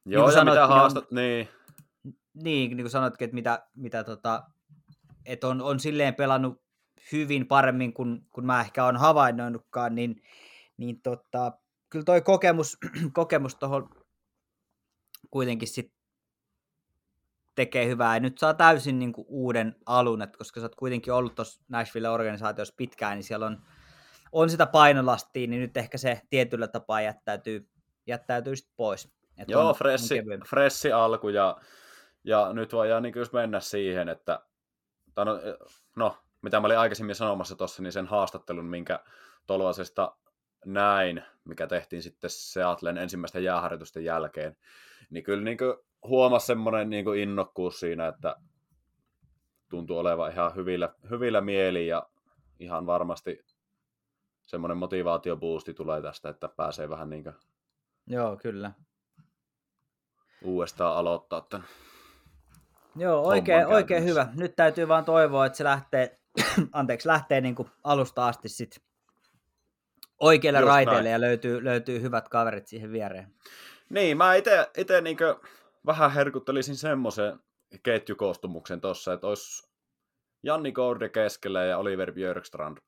Joo, niin ja sanot, mitä haastat, on, niin. Niin, niin kuin sanotkin, että mitä, mitä tota, että on, on silleen pelannut hyvin paremmin kuin, kuin mä ehkä on havainnoinutkaan, niin, niin tota, kyllä toi kokemus, kokemus tuohon kuitenkin sit tekee hyvää. Ja nyt saa täysin niin kuin uuden alun, että koska sä oot kuitenkin ollut tuossa Nashville-organisaatiossa pitkään, niin siellä on, on sitä painolastia, niin nyt ehkä se tietyllä tapaa jättäytyy, jättäytyy sit pois. Et Joo, on, fressi, on fressi alku ja, ja nyt voidaan niin mennä siihen, että no, no, mitä mä olin aikaisemmin sanomassa tuossa, niin sen haastattelun, minkä Tolvasesta näin, mikä tehtiin sitten Seatlen ensimmäisten jääharjoitusten jälkeen, niin kyllä niin huomasi semmoinen niin innokkuus siinä, että tuntuu olevan ihan hyvillä, hyvillä mieli ja ihan varmasti semmoinen motivaatioboosti tulee tästä, että pääsee vähän niin kuin Joo, kyllä. uudestaan aloittaa tämän Joo, oikein, oikein hyvä. Nyt täytyy vaan toivoa, että se lähtee, anteeksi, lähtee niin kuin alusta asti sit oikealle Just raiteelle näin. ja löytyy, löytyy hyvät kaverit siihen viereen. Niin, mä itse niin vähän herkuttelisin semmoisen ketjukoostumuksen tuossa, että olisi Janni Gorde keskellä ja Oliver Björkstrand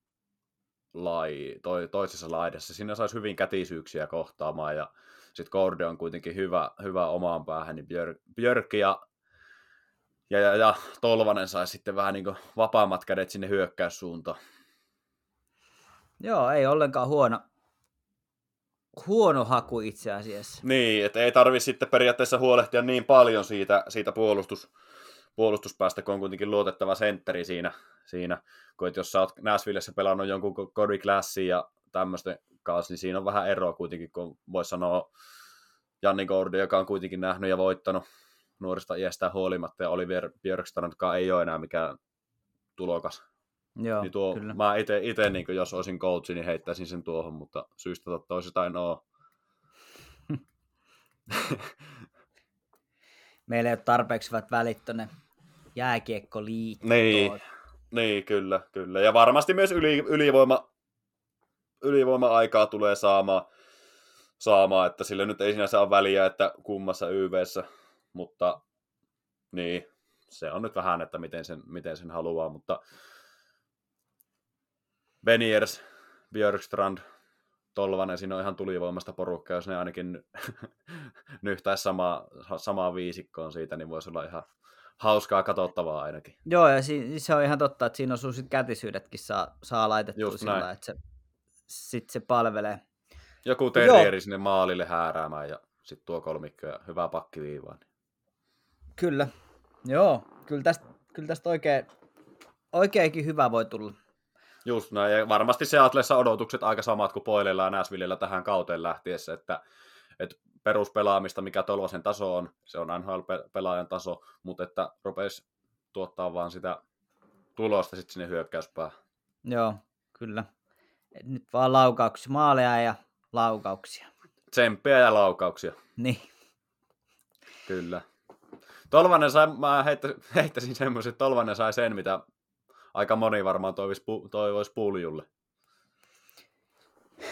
lai, toi, toisessa laidassa. Siinä saisi hyvin kätisyyksiä kohtaamaan ja sitten Korde on kuitenkin hyvä, hyvä omaan päähän, niin Björk, Björk ja, ja, ja, ja Tolvanen saisi sitten vähän niin vapaammat kädet sinne hyökkäyssuuntaan. Joo, ei ollenkaan huono, huono haku itse asiassa. Niin, että ei tarvi sitten periaatteessa huolehtia niin paljon siitä, siitä puolustus, puolustuspäästä, kun on kuitenkin luotettava sentteri siinä, siinä kun jos sä oot Nashvillessä pelannut jonkun Cody Classin ja tämmöisten kanssa, niin siinä on vähän eroa kuitenkin, kun voisi sanoa Janni Gordy, joka on kuitenkin nähnyt ja voittanut nuorista iästä huolimatta, ja Oliver Björkstrand, joka ei ole enää mikään tulokas. Joo, niin tuo, kyllä. Mä itse, niin jos olisin coachi, niin heittäisin sen tuohon, mutta syystä tai toisesta en ole. Meillä ei ole tarpeeksi hyvät välit tuonne jääkiekkoliittoon. Niin, niin, kyllä, kyllä. Ja varmasti myös yli, ylivoima, ylivoima-aikaa tulee saamaan, saamaan, että sille nyt ei sinänsä ole väliä, että kummassa YVssä, mutta niin, se on nyt vähän, että miten sen, miten sen haluaa, mutta Beniers, Björkstrand, Tolvanen, siinä on ihan tulivoimasta porukka, jos ne ainakin nyhtäisi samaa, samaa viisikkoon siitä, niin voisi olla ihan hauskaa katsottavaa ainakin. Joo, ja si- se on ihan totta, että siinä on sit kätisyydetkin saa, saa laitettua sillä, että se, sit se palvelee. Joku terrieri sinne maalille hääräämään ja sitten tuo kolmikko ja hyvää pakkiviivaa. Niin. Kyllä, joo, kyllä tästä, kyllä tästä oikein, oikeinkin hyvä voi tulla. Just näin, ja varmasti se Atlessa odotukset aika samat kuin Poilella ja Näsvillellä tähän kauteen lähtiessä, että, että peruspelaamista, mikä Tolvasen taso on, se on NHL-pelaajan taso, mutta että rupesi tuottaa vaan sitä tulosta sitten sinne hyökkäyspäähän. Joo, kyllä. Et nyt vaan laukauksia, maaleja ja laukauksia. Tsemppiä ja laukauksia. Niin. Kyllä. Tolvanen sai, mä heittä, heittäisin semmoisen, että Tolvanen sai sen, mitä aika moni varmaan toivoisi, toivoisi puljulle.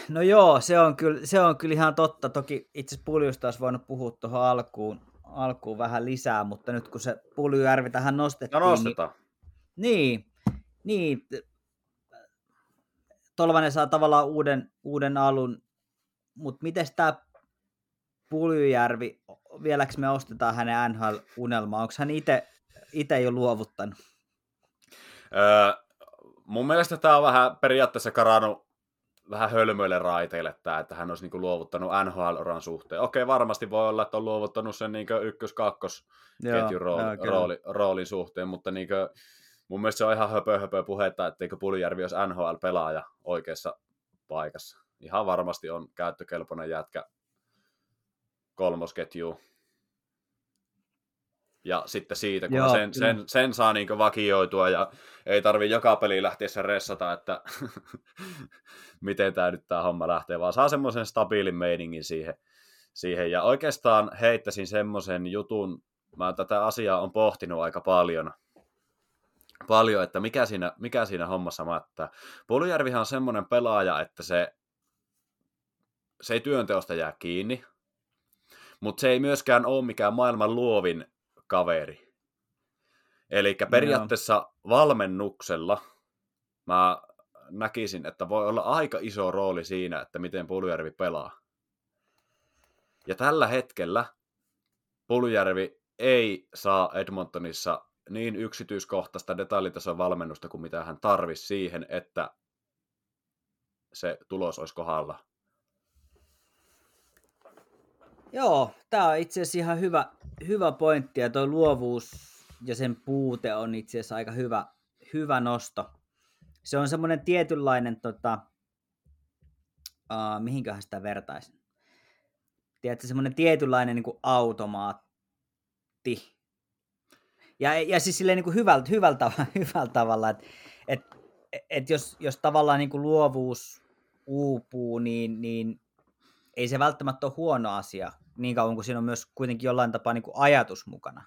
No joo, se on kyllä, se on kyllä ihan totta. Toki itse puljusta olisi voinut puhua tuohon alkuun, alkuun vähän lisää, mutta nyt kun se Puljujärvi tähän nostettiin... No nostetaan. Niin, niin, niin Tolvanen saa tavallaan uuden, uuden alun, mutta miten tämä Puljujärvi, vieläkö me ostetaan hänen NHL-unelmaa? Onko hän itse jo luovuttanut? Öö, mun mielestä tämä on vähän periaatteessa karannut vähän hölmöille raiteille tämä, että hän olisi niinku luovuttanut NHL-uran suhteen. Okei, varmasti voi olla, että on luovuttanut sen niinku ykkös-kakkos ketjun rooli, rooli, roolin suhteen, mutta niinku, mun mielestä se on ihan höpö, höpö puhetta, etteikö Puljärvi olisi NHL-pelaaja oikeassa paikassa. Ihan varmasti on käyttökelpoinen jätkä kolmosketjuun ja sitten siitä, kun Joo, sen, sen, sen, saa niin vakioitua ja ei tarvi joka peli lähteä sen ressata, että miten tämä nyt tämä homma lähtee, vaan saa semmoisen stabiilin meiningin siihen, siihen. Ja oikeastaan heittäisin semmoisen jutun, mä tätä asiaa on pohtinut aika paljon, paljon että mikä siinä, mikä siinä hommassa mättää. Puljärvihan on semmoinen pelaaja, että se, se ei työnteosta jää kiinni, mutta se ei myöskään ole mikään maailman luovin kaveri. Eli periaatteessa Joo. valmennuksella mä näkisin, että voi olla aika iso rooli siinä, että miten Puljärvi pelaa. Ja tällä hetkellä Puljärvi ei saa Edmontonissa niin yksityiskohtaista detaljitason valmennusta kuin mitä hän tarvisi siihen, että se tulos olisi kohdalla. Joo, tämä on itse asiassa ihan hyvä, hyvä pointti ja tuo luovuus ja sen puute on itse asiassa aika hyvä, hyvä nosto. Se on semmoinen tietynlainen, tota, uh, mihinköhän sitä vertaisin. Tiedätkö, semmoinen tietynlainen niin kuin automaatti. Ja, ja siis silleen niin kuin hyvällä, hyvällä, tavalla, tavalla, että et, et jos, jos tavallaan niin kuin luovuus uupuu, niin, niin ei se välttämättä ole huono asia, niin kauan kuin siinä on myös kuitenkin jollain tapaa niin kuin ajatus mukana.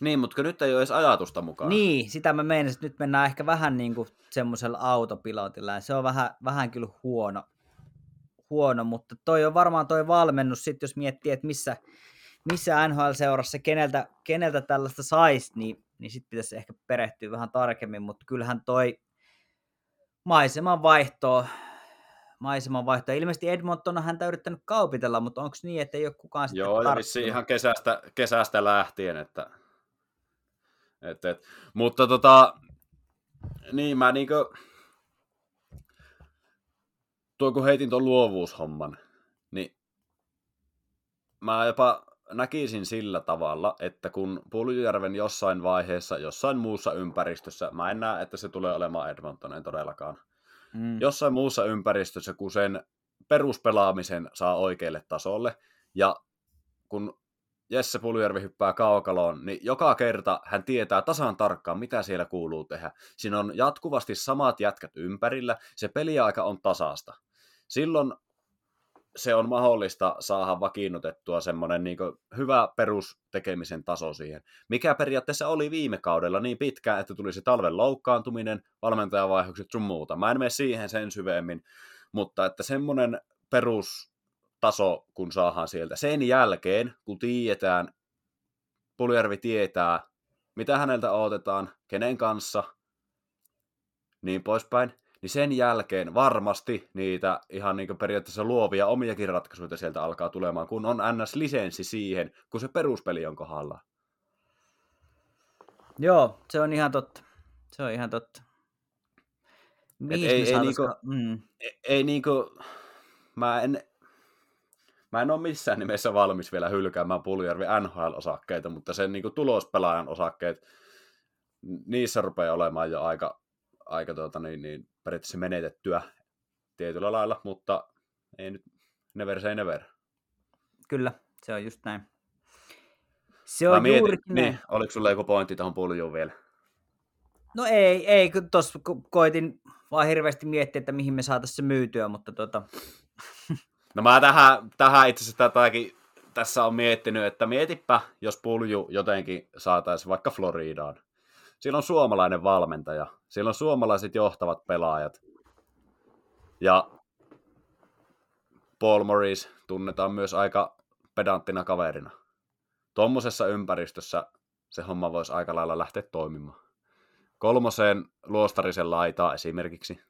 Niin, mutta nyt ei ole edes ajatusta mukana. Niin, sitä mä meinasin, että nyt mennään ehkä vähän niin kuin semmoisella autopilotilla, ja se on vähän, vähän kyllä huono, huono, mutta toi on varmaan toi valmennus, sit jos miettii, että missä, missä NHL-seurassa, keneltä, keneltä tällaista saisi, niin, niin sitten pitäisi ehkä perehtyä vähän tarkemmin, mutta kyllähän toi maiseman vaihtoa. Maiseman vaihtoa. Ilmeisesti Edmonton on häntä yrittänyt kaupitella, mutta onko niin, että ei ole kukaan sitten Joo, ja ihan kesästä, kesästä lähtien, että, et, et. mutta tota, niin mä niinkö, tuo kun heitin tuon luovuushomman, niin mä jopa näkisin sillä tavalla, että kun Puljujärven jossain vaiheessa, jossain muussa ympäristössä, mä en näe, että se tulee olemaan Edmonton, en todellakaan, mm. jossain muussa ympäristössä, kun sen peruspelaamisen saa oikealle tasolle, ja kun Jesse Puljujärvi hyppää kaukaloon, niin joka kerta hän tietää tasan tarkkaan, mitä siellä kuuluu tehdä. Siinä on jatkuvasti samat jätkät ympärillä, se peliaika on tasasta. Silloin se on mahdollista saada vakiinnutettua semmoinen niin hyvä perustekemisen taso siihen, mikä periaatteessa oli viime kaudella niin pitkään, että tuli se talven loukkaantuminen, valmentajavaihokset sun muuta. Mä en mene siihen sen syvemmin, mutta että semmoinen perustaso, kun saadaan sieltä. Sen jälkeen, kun tiedetään, Puljärvi tietää, mitä häneltä odotetaan, kenen kanssa, niin poispäin, niin sen jälkeen varmasti niitä ihan niin periaatteessa luovia omiakin ratkaisuja sieltä alkaa tulemaan, kun on NS-lisenssi siihen, kun se peruspeli on kohdalla. Joo, se on ihan totta. Se on ihan totta. Mihin ei, ei, niinku, mm. ei, ei niinku, mä en, mä en ole missään nimessä valmis vielä hylkäämään Puljärvi NHL-osakkeita, mutta sen niinku tulospelaajan osakkeet, niissä rupeaa olemaan jo aika, aika tuota, niin, niin, periaatteessa menetettyä tietyllä lailla, mutta ei nyt never say never. Kyllä, se on just näin. Se on mietin, juurikin niin, näin. Oliko sulla joku pointti tuohon puljuun vielä? No ei, ei, kun tuossa koitin vaan hirveästi miettiä, että mihin me saataisiin se myytyä, mutta tota... No mä tähän, tähän itse asiassa tätäkin tässä on miettinyt, että mietipä, jos pulju jotenkin saataisiin vaikka Floridaan. Siellä on suomalainen valmentaja, siellä on suomalaiset johtavat pelaajat. Ja Paul Morris tunnetaan myös aika pedanttina kaverina. Tuommoisessa ympäristössä se homma voisi aika lailla lähteä toimimaan. Kolmoseen luostarisen laitaa esimerkiksi.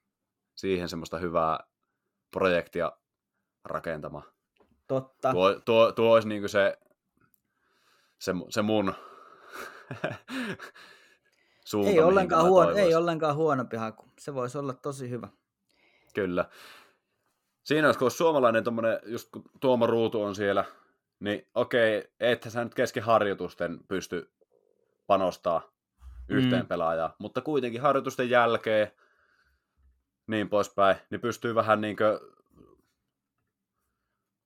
Siihen semmoista hyvää projektia rakentamaan. Totta. Tuo, tuo, tuo olisi niin se, se, se mun suunta. Ei ollenkaan, huono, ei ollenkaan huonompi haku. Se voisi olla tosi hyvä. Kyllä. Siinä olisi, kun suomalainen tommonen, just kun Tuomo Ruutu on siellä, niin okei, että sä nyt kesken harjoitusten pysty panostaa yhteen mm. pelaajaan, mutta kuitenkin harjoitusten jälkeen niin poispäin, niin pystyy vähän niin kuin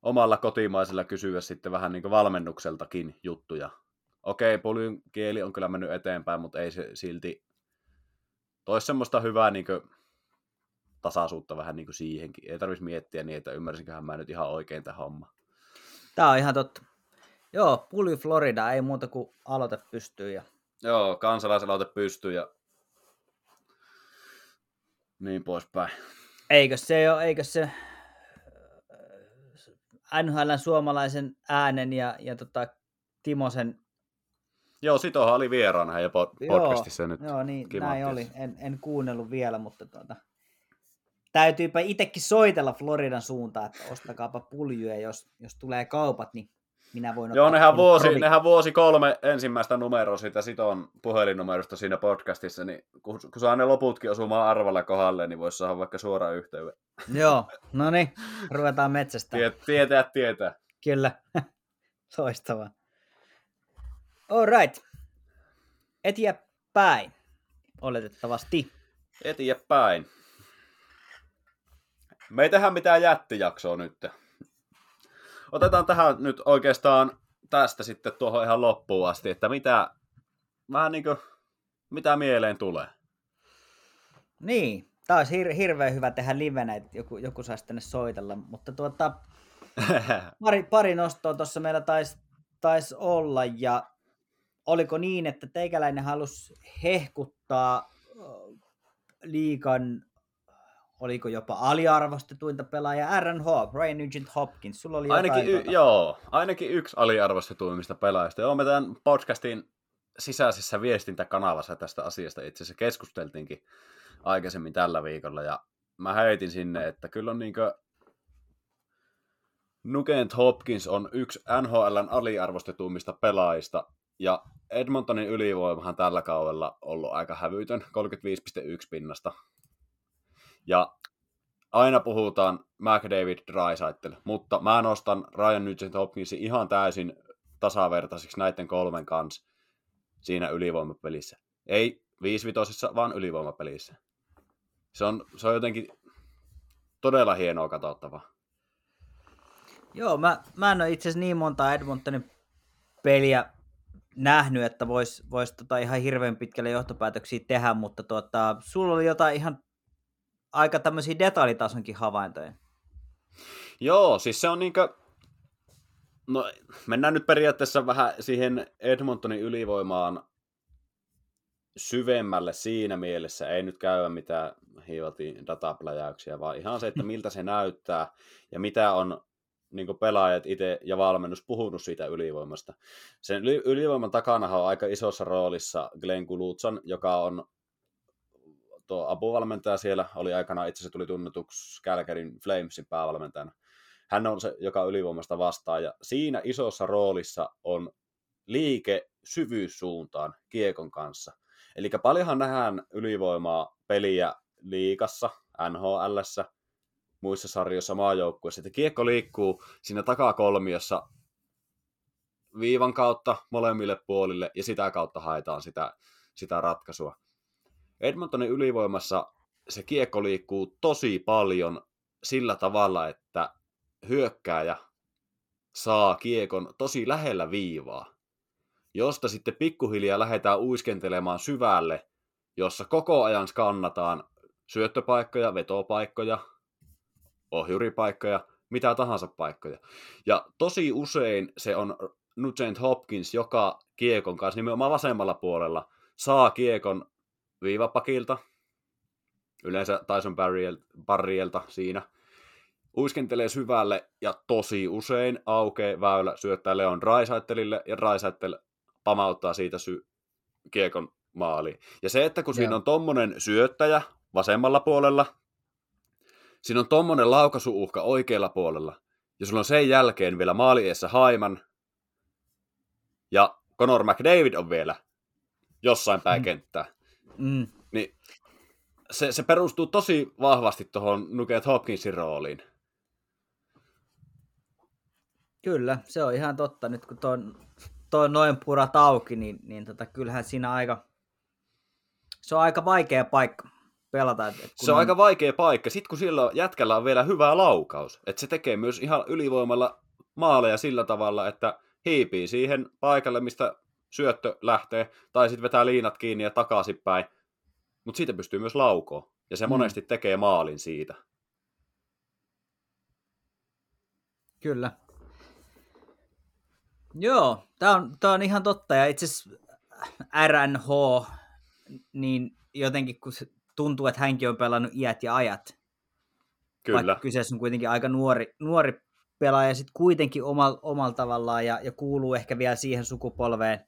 omalla kotimaisella kysyä sitten vähän niin kuin valmennukseltakin juttuja okei, polyn kieli on kyllä mennyt eteenpäin, mutta ei se silti toisi semmoista hyvää niin kuin, tasaisuutta vähän niin kuin siihenkin. Ei tarvitsisi miettiä niin, että ymmärsinköhän mä nyt ihan oikein tämä homma. Tämä on ihan totta. Joo, Pulju Florida, ei muuta kuin aloite pystyy. Ja... Joo, kansalaisaloite pystyy ja niin poispäin. Eikö se ole, eikö se äh, NHLn suomalaisen äänen ja, ja tota Timosen Joo, Sitohan oli vieraana jopa podcastissa nyt. Joo, niin, näin oli. En, en kuunnellut vielä, mutta tuota, täytyypä itsekin soitella Floridan suuntaan, että ostakaapa puljuja, jos, jos tulee kaupat, niin minä voin Joo, nehän vuosi, nehän vuosi kolme ensimmäistä numeroa siitä Siton puhelinnumerosta siinä podcastissa, niin kun, kun saa ne loputkin osumaan arvalla kohdalle, niin voisi saada vaikka suoraan yhteyden. Joo, no niin, ruvetaan metsästä. Tietää, tietää. Kyllä, loistavaa. Alright. Eteenpäin. Oletettavasti. Eteenpäin. Me ei tehdä mitään jättijaksoa nyt. Otetaan tähän nyt oikeastaan tästä sitten tuohon ihan loppuun asti, että mitä, vähän niin kuin, mitä mieleen tulee. Niin, tämä olisi hir- hirveän hyvä tehdä livenä, että joku, joku saisi tänne soitella, mutta tuota, pari, pari nostoa tuossa meillä taisi tais olla, ja oliko niin, että teikäläinen halusi hehkuttaa liikan oliko jopa aliarvostetuinta pelaaja RN Hawk, Ryan Nugent Hopkins. Sulla oli ainakin, y- tuota... joo, ainakin yksi aliarvostetuimmista pelaajista. Joo, me tämän podcastin sisäisessä viestintäkanavassa tästä asiasta itse asiassa keskusteltiinkin aikaisemmin tällä viikolla, ja mä heitin sinne, että kyllä on niinkö Nugent Hopkins on yksi NHLn aliarvostetuimmista pelaajista, ja Edmontonin ylivoimahan tällä kaudella ollut aika hävytön, 35,1 pinnasta. Ja aina puhutaan McDavid Drysaitel, mutta mä nostan Ryan Nugent Hopkinsin ihan täysin tasavertaisiksi näiden kolmen kanssa siinä ylivoimapelissä. Ei viisivitosissa, vaan ylivoimapelissä. Se on, se on jotenkin todella hienoa katsottavaa. Joo, mä, mä en ole itse asiassa niin monta Edmontonin peliä nähnyt, että voisi vois tota ihan hirveän pitkälle johtopäätöksiä tehdä, mutta tuota, sulla oli jotain ihan aika tämmöisiä detaljitasonkin havaintoja. Joo, siis se on niinkö, no mennään nyt periaatteessa vähän siihen Edmontonin ylivoimaan syvemmälle siinä mielessä, ei nyt käydä mitään hiivaltiin datapläjäyksiä, vaan ihan se, että miltä se näyttää ja mitä on niin pelaajat itse ja valmennus puhunut siitä ylivoimasta. Sen ylivoiman takana on aika isossa roolissa Glenn Kulutsan, joka on tuo apuvalmentaja siellä, oli aikana itse asiassa tuli tunnetuksi Calgaryn Flamesin päävalmentajana. Hän on se, joka ylivoimasta vastaa, ja siinä isossa roolissa on liike syvyyssuuntaan kiekon kanssa. Eli paljonhan nähdään ylivoimaa peliä liikassa, NHLssä, muissa sarjoissa maajoukkueissa, että kiekko liikkuu siinä takakolmiossa viivan kautta molemmille puolille ja sitä kautta haetaan sitä, sitä ratkaisua. Edmontonin ylivoimassa se kiekko liikkuu tosi paljon sillä tavalla, että hyökkääjä saa kiekon tosi lähellä viivaa, josta sitten pikkuhiljaa lähdetään uiskentelemaan syvälle, jossa koko ajan skannataan syöttöpaikkoja, vetopaikkoja, ohjuripaikkoja, mitä tahansa paikkoja. Ja tosi usein se on Nugent Hopkins, joka kiekon kanssa nimenomaan vasemmalla puolella saa kiekon viivapakilta, yleensä Tyson Barrielta siinä, uiskentelee syvälle ja tosi usein aukeaa väylä syöttää Leon Raisaittelille ja Raisaitel pamauttaa siitä sy- kiekon maaliin. Ja se, että kun siinä on tommonen syöttäjä vasemmalla puolella Siinä on tommonen laukaisuuhka oikealla puolella. Ja sulla on sen jälkeen vielä maaliessa Haiman. Ja Conor McDavid on vielä jossain päin mm. kenttää. Mm. Niin se, se perustuu tosi vahvasti tuohon Nugget Hopkinsin rooliin. Kyllä, se on ihan totta. Nyt kun tuo, tuo noin purat auki, niin, niin tota, kyllähän siinä aika, se on aika vaikea paikka pelata. Et kun se on, on aika vaikea paikka. Sitten kun sillä jätkällä on vielä hyvä laukaus, että se tekee myös ihan ylivoimalla maaleja sillä tavalla, että hiipii siihen paikalle, mistä syöttö lähtee, tai sitten vetää liinat kiinni ja takaisinpäin. Mutta siitä pystyy myös laukoon, ja se mm. monesti tekee maalin siitä. Kyllä. Joo, tämä on, tää on ihan totta, ja itse asiassa RNH, niin jotenkin kun se tuntuu, että hänkin on pelannut iät ja ajat. Kyllä. Vaikka kyseessä on kuitenkin aika nuori, nuori pelaaja sitten kuitenkin omalla, omalla tavallaan ja, ja kuuluu ehkä vielä siihen sukupolveen,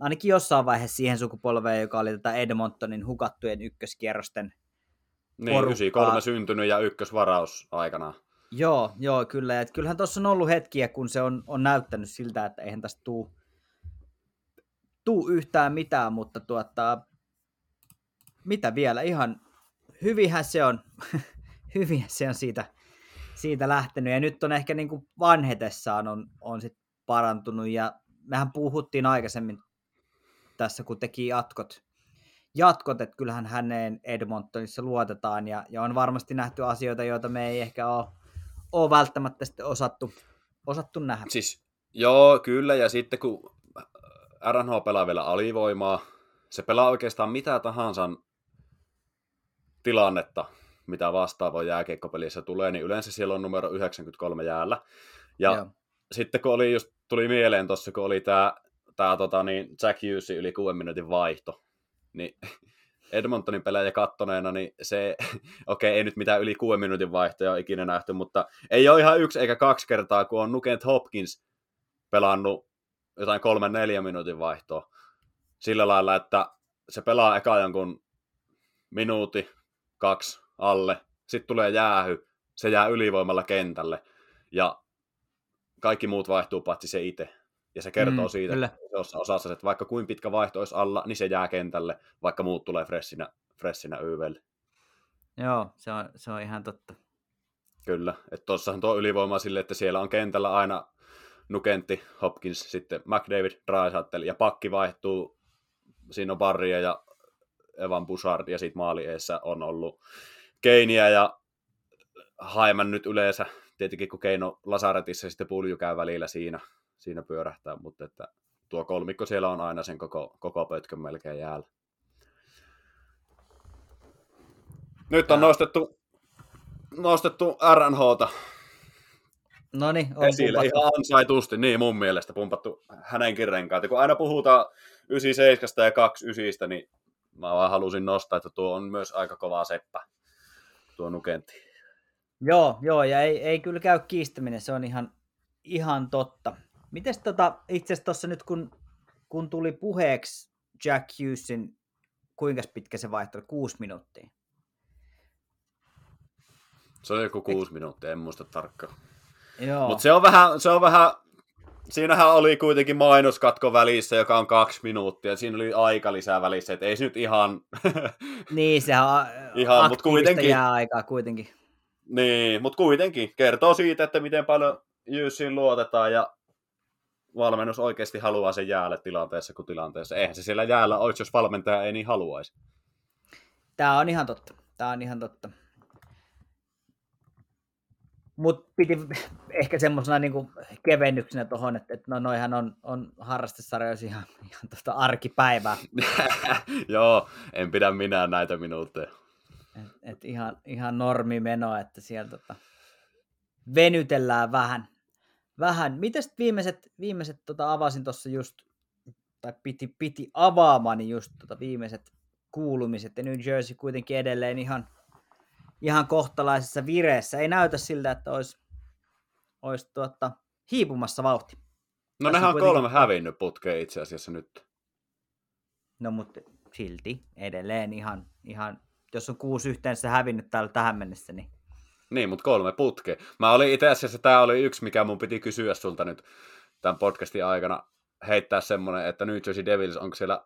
ainakin jossain vaiheessa siihen sukupolveen, joka oli tätä Edmontonin hukattujen ykköskierrosten Niin, porukkaa. 93 syntynyt ja ykkösvaraus aikanaan. Joo, joo, kyllä. Et kyllähän tuossa on ollut hetkiä, kun se on, on näyttänyt siltä, että eihän tästä tuu, tuu yhtään mitään, mutta tuota, mitä vielä, ihan hyvinhän se on, hyvin se on siitä, siitä lähtenyt. Ja nyt on ehkä niin kuin vanhetessaan on, on sit parantunut. Ja mehän puhuttiin aikaisemmin tässä, kun teki jatkot, jatkot että kyllähän häneen Edmontonissa luotetaan. Ja, ja on varmasti nähty asioita, joita me ei ehkä ole, ole välttämättä sitten osattu, osattu nähdä. Siis, joo, kyllä. Ja sitten kun RNH pelaa vielä alivoimaa, se pelaa oikeastaan mitä tahansa tilannetta, mitä vastaava jääkiekkopelissä tulee, niin yleensä siellä on numero 93 jäällä. Ja Joo. sitten kun oli just, tuli mieleen tuossa, kun oli tämä tää, tota, niin Jack Hughesin yli kuuden minuutin vaihto, niin Edmontonin pelejä kattoneena, niin se, okei, okay, ei nyt mitään yli kuuden minuutin vaihtoja ole ikinä nähty, mutta ei ole ihan yksi eikä kaksi kertaa, kun on Nugent Hopkins pelannut jotain kolmen neljän minuutin vaihtoa. Sillä lailla, että se pelaa eka jonkun minuutti, kaksi alle, sitten tulee jäähy, se jää ylivoimalla kentälle, ja kaikki muut vaihtuu paitsi se itse. Ja se kertoo mm, siitä, kyllä. että osassa, että vaikka kuin pitkä vaihto olisi alla, niin se jää kentälle, vaikka muut tulee freshinä, freshinä YVlle. Joo, se on, se on ihan totta. Kyllä, että tuossahan tuo ylivoima sille, että siellä on kentällä aina Nukentti, Hopkins, sitten McDavid, Drysaitel ja pakki vaihtuu. Siinä on Barria ja Evan Bouchard ja sitten maali on ollut Keiniä ja Haiman nyt yleensä. Tietenkin kun Keino Lasaretissa sitten Pulju käy välillä siinä, siinä pyörähtää, mutta että tuo kolmikko siellä on aina sen koko, koko pötkön melkein jäällä. Nyt on nostettu, nostettu RNHta No niin, on esille pumpattu. ihan ansaitusti, niin mun mielestä pumpattu hänenkin renkaat. kun aina puhutaan 97 ja 29, niin mä vaan halusin nostaa, että tuo on myös aika kova seppä, tuo nukentti. Joo, joo, ja ei, ei kyllä käy kiistäminen, se on ihan, ihan totta. Mites tota, itse asiassa tuossa nyt kun, kun tuli puheeksi Jack Hughesin, kuinka pitkä se vaihtoi, kuusi minuuttia? Se on joku kuusi Eik... minuuttia, en muista tarkkaan. Mutta se on vähän, se on vähän Siinähän oli kuitenkin mainoskatko välissä, joka on kaksi minuuttia. Siinä oli aika lisää välissä, että ei se nyt ihan... niin, se on ihan, mutta kuitenkin jää aikaa kuitenkin. Niin, mutta kuitenkin kertoo siitä, että miten paljon Jyssiin luotetaan ja valmennus oikeasti haluaa sen jäälle tilanteessa kuin tilanteessa. Eihän se siellä jäällä olisi, jos valmentaja ei niin haluaisi. Tämä on ihan totta. Tämä on ihan totta. Mutta piti ehkä semmoisena niinku kevennyksenä tuohon, että, että no noihan on, on harrastesarjoissa ihan, ihan tuosta arkipäivää. Joo, en pidä minä näitä minuutteja. Et, et ihan, ihan meno, että siellä tota, venytellään vähän. vähän. Mites viimeiset, viimeiset tota, avasin tuossa just, tai piti, piti avaamaan niin just tota, viimeiset kuulumiset, ja New Jersey kuitenkin edelleen ihan, ihan kohtalaisessa vireessä. Ei näytä siltä, että olisi, olisi tuota, hiipumassa vauhti. No Tässä nehän on kolme hävinnyt putkeen itse asiassa nyt. No mutta silti edelleen ihan, ihan jos on kuusi yhteensä hävinnyt täällä tähän mennessä, niin... Niin, mutta kolme putke. Mä olin itse asiassa, tämä oli yksi, mikä mun piti kysyä sulta nyt tämän podcastin aikana, heittää semmoinen, että New Jersey Devils, onko siellä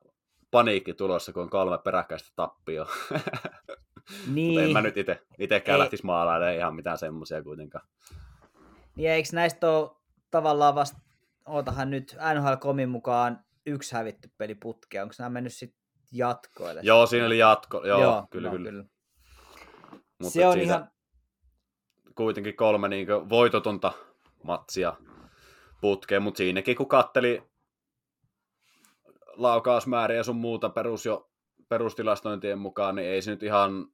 paniikki tulossa, kun on kolme peräkkäistä tappia. Niin. en mä nyt itse, itsekään lähtisi maalailemaan ihan mitään semmoisia kuitenkaan. Niin eikö näistä ole tavallaan vasta, ootahan nyt NHL-komin mukaan yksi hävitty peli putkea, onko nämä mennyt sitten jatkoille? Joo, siinä oli jatko, joo, joo kyllä, no, kyllä. kyllä. Mutta se on ihan... Kuitenkin kolme niin voitotonta matsia putkeen, mutta siinäkin kun katteli laukausmääriä sun muuta perus jo perustilastointien mukaan, niin ei se nyt ihan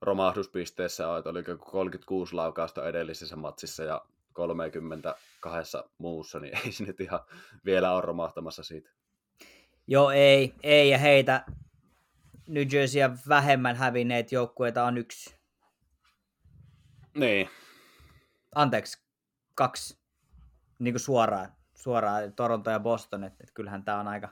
romahduspisteessä ole, että oliko 36 laukausta edellisessä matsissa ja 32 muussa, niin ei se nyt ihan vielä ole romahtamassa siitä. Joo, ei, ei, ja heitä New Jerseyä vähemmän hävinneet joukkueita on yksi. Niin. Anteeksi, kaksi. Niin kuin suoraan, suoraan Toronto ja Boston, että, että kyllähän tämä on aika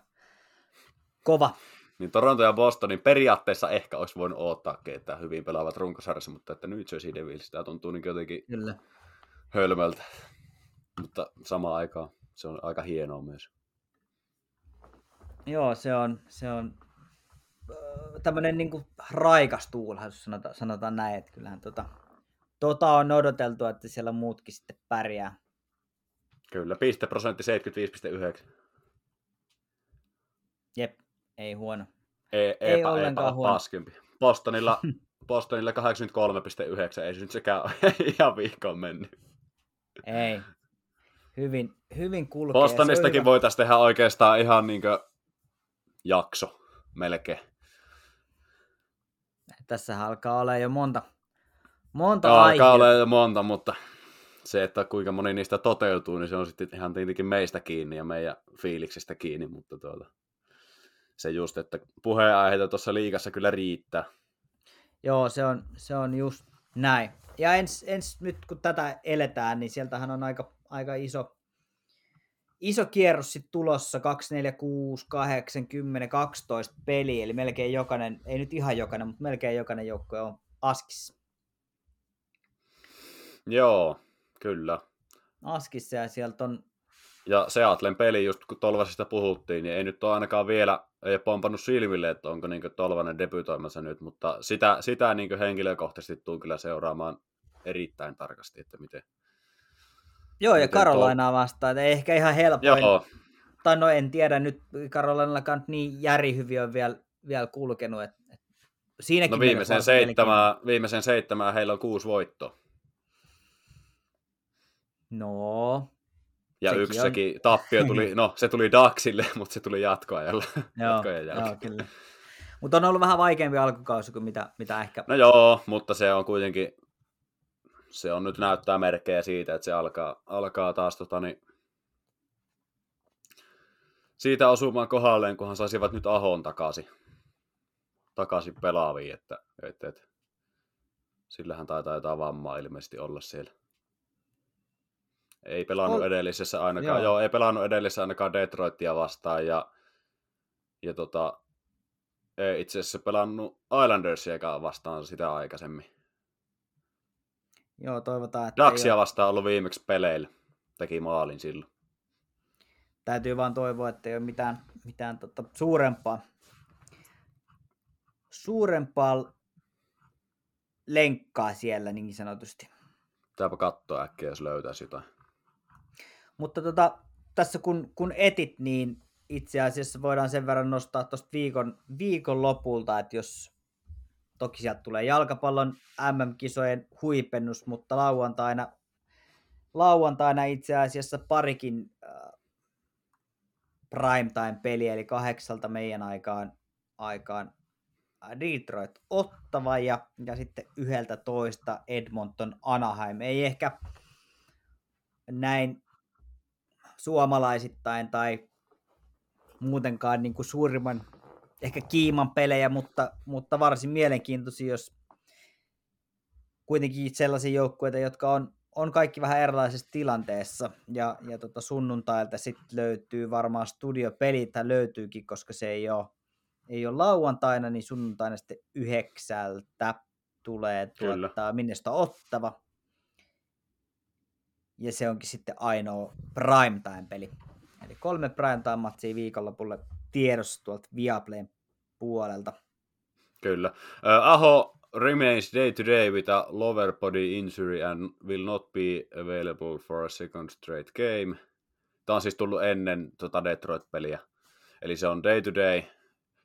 kova, niin Toronto ja Bostonin periaatteessa ehkä olisi voinut odottaa, että hyvin pelaavat runkosarjassa, mutta että New Jersey Devils, tämä tuntuu niin jotenkin Kyllä. hölmöltä. Mutta samaan aikaan se on aika hienoa myös. Joo, se on, se on tämmöinen niin raikas tuulahdus, sanotaan, sanotaan näin, että kyllähän tota, tota on odoteltu, että siellä muutkin sitten pärjää. Kyllä, pisteprosentti 75,9. Jep, ei huono. Ei, ei epä, ollenkaan epä, huono. Paskempi. Bostonilla, Bostonilla 83,9, ei se nyt sekään ihan vihkoon mennyt. Ei. Hyvin, hyvin kulkee. Bostonistakin voitaisiin tehdä oikeastaan ihan niin jakso melkein. Tässä alkaa olla jo monta, monta alkaa olla jo monta, mutta se, että kuinka moni niistä toteutuu, niin se on sitten ihan tietenkin meistä kiinni ja meidän fiiliksistä kiinni, mutta tuota, se just, että puheenaiheita tuossa liikassa kyllä riittää. Joo, se on, se on just näin. Ja ens, ens nyt kun tätä eletään, niin sieltähän on aika, aika iso, iso kierros sitten tulossa, 2, 4, 6, 8, 10, 12 peliä, eli melkein jokainen, ei nyt ihan jokainen, mutta melkein jokainen joukkue on Askissa. Joo, kyllä. Askissa ja sieltä on... Ja Seatlen peli, just kun Tolvasista puhuttiin, niin ei nyt ole ainakaan vielä ei pompannut silmille, että onko niin Tolvanen debytoimassa nyt, mutta sitä, sitä niin henkilökohtaisesti tuun kyllä seuraamaan erittäin tarkasti, että miten, Joo, ja Karolainaa tuo... vastaan, että ei ehkä ihan helpoin. Joo. Tai no en tiedä, nyt Karolainallakaan niin järihyviä on vielä, vielä kulkenut, että, siinäkin no viimeisen seitsemää, viimeisen seitsemää heillä on kuusi voittoa. No. Ja sekin yksi on... sekin tappio tuli, no se tuli Daxille, mutta se tuli jatkoajalla. Joo, joo kyllä. Mutta on ollut vähän vaikeampi alkukausi kuin mitä, mitä ehkä... No joo, mutta se on kuitenkin se on nyt näyttää merkkejä siitä, että se alkaa, alkaa taas tota, niin, siitä osumaan kohdalleen, kunhan saisivat nyt Ahon takaisin, takaisin pelaaviin, että, että, että sillähän taitaa jotain vammaa ilmeisesti olla siellä. Ei pelannut Ol... edellisessä ainakaan, joo. joo. ei pelannut edellisessä ainakaan Detroitia vastaan ja, ja tota, ei itse asiassa pelannut Islandersia vastaan sitä aikaisemmin. Joo, toivotaan, että Daxia ole... vastaan ollut viimeksi peleillä. Teki maalin silloin. Täytyy vaan toivoa, että ei ole mitään, mitään tota, suurempaa, suurempaa lenkkaa siellä niin sanotusti. Pitääpä katsoa äkkiä, jos löytäisi jotain. Mutta tota, tässä kun, kun etit, niin itse asiassa voidaan sen verran nostaa tuosta viikon, viikon lopulta, että jos Toki sieltä tulee jalkapallon MM-kisojen huipennus, mutta lauantaina, lauantaina itse asiassa parikin äh, primetime-peli, eli kahdeksalta meidän aikaan, aikaan Detroit Ottava ja, ja sitten yhdeltä toista Edmonton Anaheim. Ei ehkä näin suomalaisittain tai muutenkaan niin kuin suurimman ehkä kiiman pelejä, mutta, mutta varsin mielenkiintoisia, jos kuitenkin sellaisia joukkueita, jotka on, on kaikki vähän erilaisessa tilanteessa. Ja, ja tota sunnuntailta sitten löytyy varmaan studiopelit, löytyykin, koska se ei ole, ei ole lauantaina, niin sunnuntaina sitten yhdeksältä tulee tuottaa minnestä ottava. Ja se onkin sitten ainoa primetime-peli. Eli kolme primetime-matsia viikonlopulle tiedossa tuolta Viaplayn puolelta. Kyllä. Uh, Aho remains day to day with a lower body injury and will not be available for a second straight game. Tämä on siis tullut ennen tota Detroit-peliä. Eli se on day to day.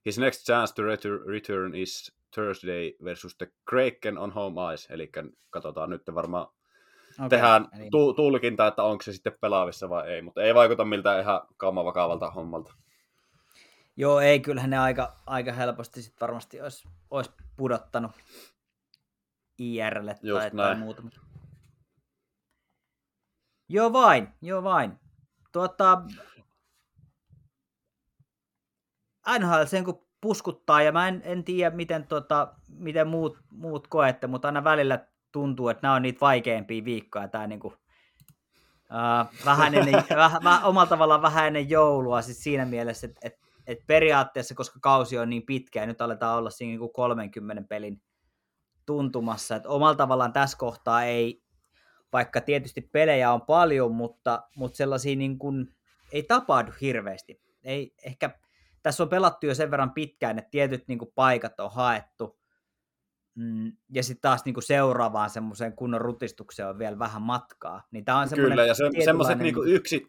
His next chance to return is Thursday versus the Kraken on home ice. Eli katsotaan nyt varmaan okay. tehdään Eli... tu- tulkinta, että onko se sitten pelaavissa vai ei, mutta ei vaikuta miltään ihan kaamavakaavalta hommalta. Joo, ei, kyllähän ne aika, aika helposti sit varmasti olisi, olisi pudottanut IRlle Just tai, tai muuta. Joo vain, joo vain. Tuota, NHL sen kun puskuttaa, ja mä en, en tiedä, miten, tota, miten muut, muut koette, mutta aina välillä tuntuu, että nämä on niitä vaikeimpia viikkoja, tämä niin kuin, uh, vähän ennen, väh, omalla tavallaan vähän ennen joulua, siis siinä mielessä, että, että et periaatteessa, koska kausi on niin pitkä ja nyt aletaan olla siinä niin kuin 30 pelin tuntumassa, että omalla tavallaan tässä kohtaa ei, vaikka tietysti pelejä on paljon, mutta, mutta sellaisia niin kuin, ei tapahdu hirveästi. Ei, ehkä tässä on pelattu jo sen verran pitkään, että tietyt niin kuin, paikat on haettu, mm, ja sitten taas niin kuin seuraavaan semmoiseen kunnon rutistukseen on vielä vähän matkaa. Niin tää on Kyllä, ja se, semmoiset niin yksi,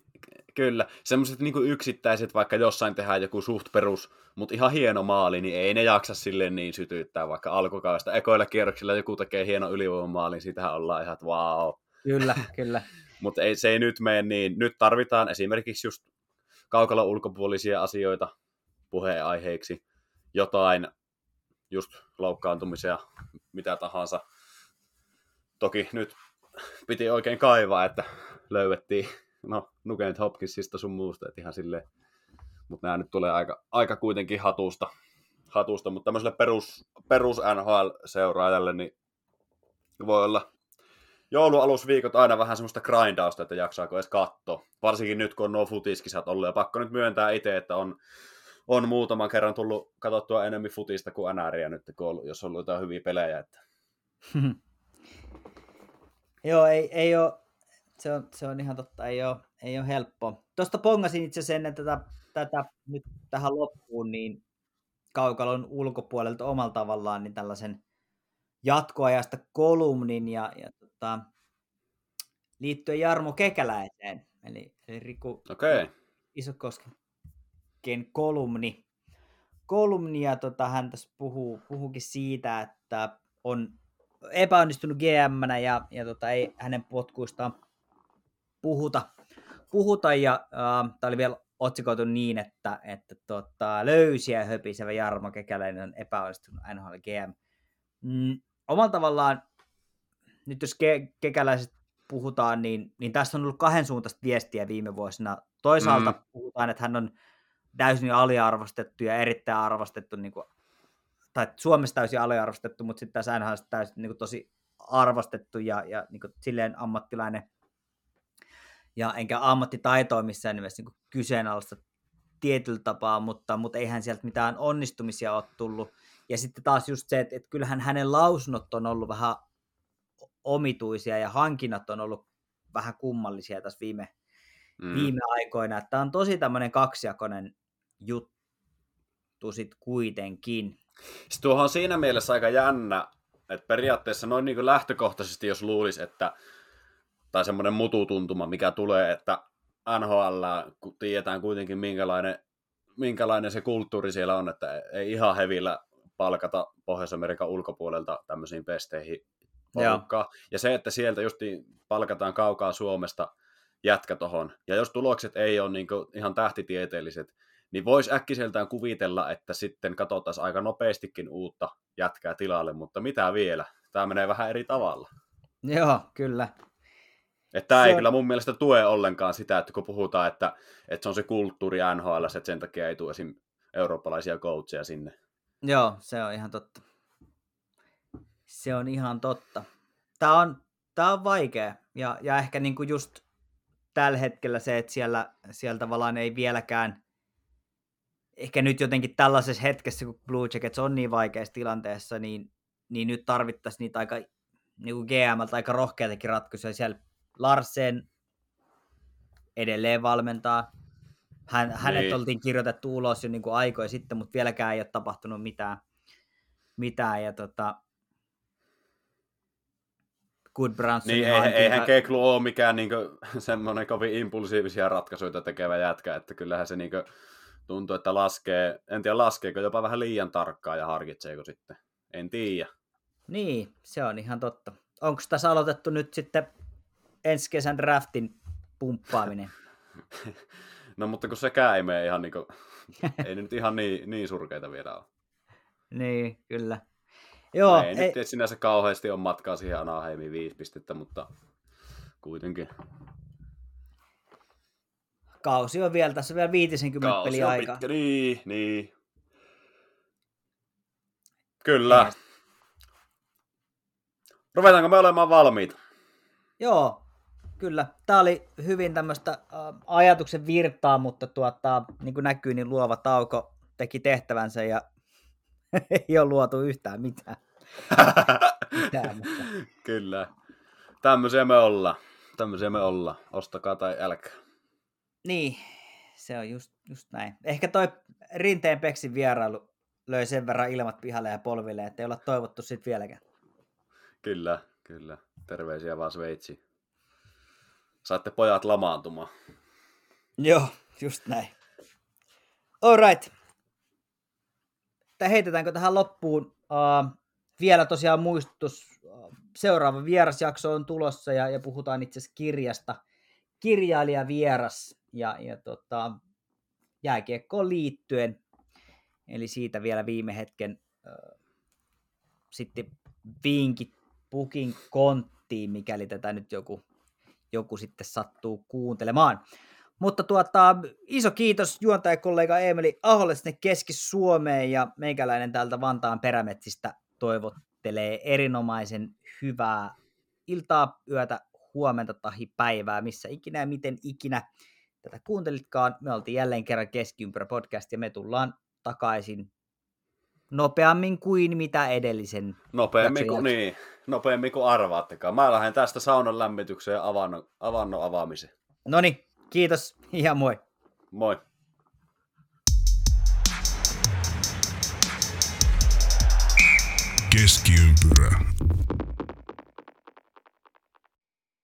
Kyllä, semmoiset niinku yksittäiset, vaikka jossain tehdään joku suht perus, mutta ihan hieno maali, niin ei ne jaksa silleen niin sytyttää, vaikka alkukaudesta ekoilla kierroksilla joku tekee hieno ylivoimamaali, niin siitähän ollaan ihan, että wow. Kyllä, kyllä. mutta ei, se ei nyt mene niin. Nyt tarvitaan esimerkiksi just kaukalla ulkopuolisia asioita puheenaiheiksi, jotain just loukkaantumisia, mitä tahansa. Toki nyt piti oikein kaivaa, että löydettiin no Nugent Hopkinsista sun muusta, että ihan silleen, mutta nämä nyt tulee aika, aika kuitenkin hatusta, hatusta mutta tämmöiselle perus, perus NHL-seuraajalle niin voi olla joulualusviikot aina vähän semmoista grindausta, että jaksaako edes katsoa. Varsinkin nyt, kun on nuo futiskisat ollut. Ja pakko nyt myöntää itse, että on, on muutaman kerran tullut katsottua enemmän futista kuin NRiä nyt, kun on, jos on ollut jotain hyviä pelejä. Että... Joo, ei, ei ole, se on, se on ihan totta, ei ole, ei ole helppo. Tuosta pongasin itse sen, että tätä, tätä nyt tähän loppuun, niin kaukalon ulkopuolelta omalla tavallaan niin tällaisen jatkoajasta kolumnin ja, ja tota, liittyen Jarmo Kekäläiseen, eli, eli Riku okay. Isokosken kolumni. Kolumni ja tota, hän tässä puhuu, puhuukin siitä, että on epäonnistunut gm ja, ja tota, ei hänen potkuistaan puhuta, puhuta ja äh, tämä oli vielä otsikoitu niin, että, että tota, löysiä höpisevä Jarmo Kekäläinen on epäonnistunut NHL GM. Mm, omalla tavallaan, nyt jos ke- kekäläiset puhutaan, niin, niin tässä on ollut kahden suuntaista viestiä viime vuosina. Toisaalta mm. puhutaan, että hän on täysin aliarvostettu ja erittäin arvostettu, niin kuin, tai Suomessa täysin aliarvostettu, mutta sitten tässä on täysin niin kuin, tosi arvostettu ja, ja niin kuin, silleen ammattilainen. Ja enkä ammattitaitoa missään nimessä niin kyseenalaista tietyllä tapaa, mutta, mutta eihän sieltä mitään onnistumisia ole tullut. Ja sitten taas just se, että, että kyllähän hänen lausunnot on ollut vähän omituisia ja hankinnat on ollut vähän kummallisia tässä viime, mm. viime aikoina. Tämä on tosi tämmöinen kaksijakoinen juttu sitten kuitenkin. Sitten tuohon on siinä mielessä aika jännä, että periaatteessa noin niin kuin lähtökohtaisesti, jos luulisi, että tai semmoinen mututuntuma, mikä tulee, että NHL, kun tiedetään kuitenkin minkälainen, minkälainen se kulttuuri siellä on, että ei ihan hevillä palkata Pohjois-Amerikan ulkopuolelta tämmöisiin pesteihin porukkaa. Ja se, että sieltä just palkataan kaukaa Suomesta jätkä tohon, ja jos tulokset ei ole niin ihan tähtitieteelliset, niin voisi äkkiseltään kuvitella, että sitten katsottaisiin aika nopeastikin uutta jätkää tilalle, mutta mitä vielä? Tämä menee vähän eri tavalla. Joo, kyllä. Että tämä se ei on... kyllä mun mielestä tue ollenkaan sitä, että kun puhutaan, että, että se on se kulttuuri NHL, että sen takia ei tule esim. eurooppalaisia coacheja sinne. Joo, se on ihan totta. Se on ihan totta. Tämä on, tämä on vaikea. Ja, ja ehkä niin kuin just tällä hetkellä se, että siellä, siellä tavallaan ei vieläkään, ehkä nyt jotenkin tällaisessa hetkessä, kun Blue Jackets on niin vaikeassa tilanteessa, niin, niin nyt tarvittaisiin niitä aika niin kuin GM aika rohkeitakin ratkaisuja. Siellä Larsen edelleen valmentaa. Hän, hänet niin. oltiin kirjoitettu ulos jo niin kuin aikoja sitten, mutta vieläkään ei ole tapahtunut mitään. mitään ja tota, Good Branson niin, eihän, eihän Keklu ole mikään niin kuin, semmoinen kovin impulsiivisia ratkaisuja tekevä jätkä, että kyllähän se niin kuin, tuntuu, että laskee, en tiedä laskeeko jopa vähän liian tarkkaa ja harkitseeko sitten, en tiedä. Niin, se on ihan totta. Onko tässä aloitettu nyt sitten ensi kesän draftin pumppaaminen? No mutta kun sekään ei mene ihan niin kuin, ei nyt ihan niin, niin surkeita vielä ole. Niin, kyllä. Joo, ei, ei nyt sinänsä kauheasti on matkaa siihen Anaheimiin viisi pistettä, mutta kuitenkin. Kausi on vielä, tässä on vielä 50 peliä aika. Pitkä, niin, niin. Kyllä. Ei. Ruvetaanko me olemaan valmiita? Joo, kyllä. Tämä oli hyvin tämmöistä ajatuksen virtaa, mutta tuota, niin kuin näkyy, niin luova tauko teki tehtävänsä ja ei ole luotu yhtään mitään. mitään mutta... Kyllä. Tämmöisiä me ollaan. Tämmöisiä me ollaan. Ostakaa tai älkää. Niin, se on just, just näin. Ehkä toi Rinteen Peksin vierailu löi sen verran ilmat pihalle ja polville, että ei olla toivottu sit vieläkään. Kyllä, kyllä. Terveisiä vaan Sveitsiin. Saatte pojat lamaantumaan. Joo, just näin. Alright. Heitetäänkö tähän loppuun uh, vielä tosiaan muistutus. Seuraava vierasjakso on tulossa ja, ja puhutaan itse asiassa kirjasta. Kirjailija vieras ja, ja tota, jääkiekkoon liittyen. Eli siitä vielä viime hetken uh, sitten vinkit pukin konttiin, mikäli tätä nyt joku joku sitten sattuu kuuntelemaan. Mutta tuota, iso kiitos juontajakollega Emeli Aholle sinne Keski-Suomeen ja meikäläinen täältä Vantaan perämetsistä toivottelee erinomaisen hyvää iltaa, yötä, huomenta tai päivää, missä ikinä ja miten ikinä tätä kuuntelitkaan. Me oltiin jälleen kerran Keskiympärä podcast ja me tullaan takaisin nopeammin kuin mitä edellisen Nopeammin kuin, niin, nopeammin kuin arvaattekaan. Mä lähden tästä saunan lämmitykseen ja avannon, avannon avaamiseen. No niin, kiitos ja moi. Moi. Keskiympyrä.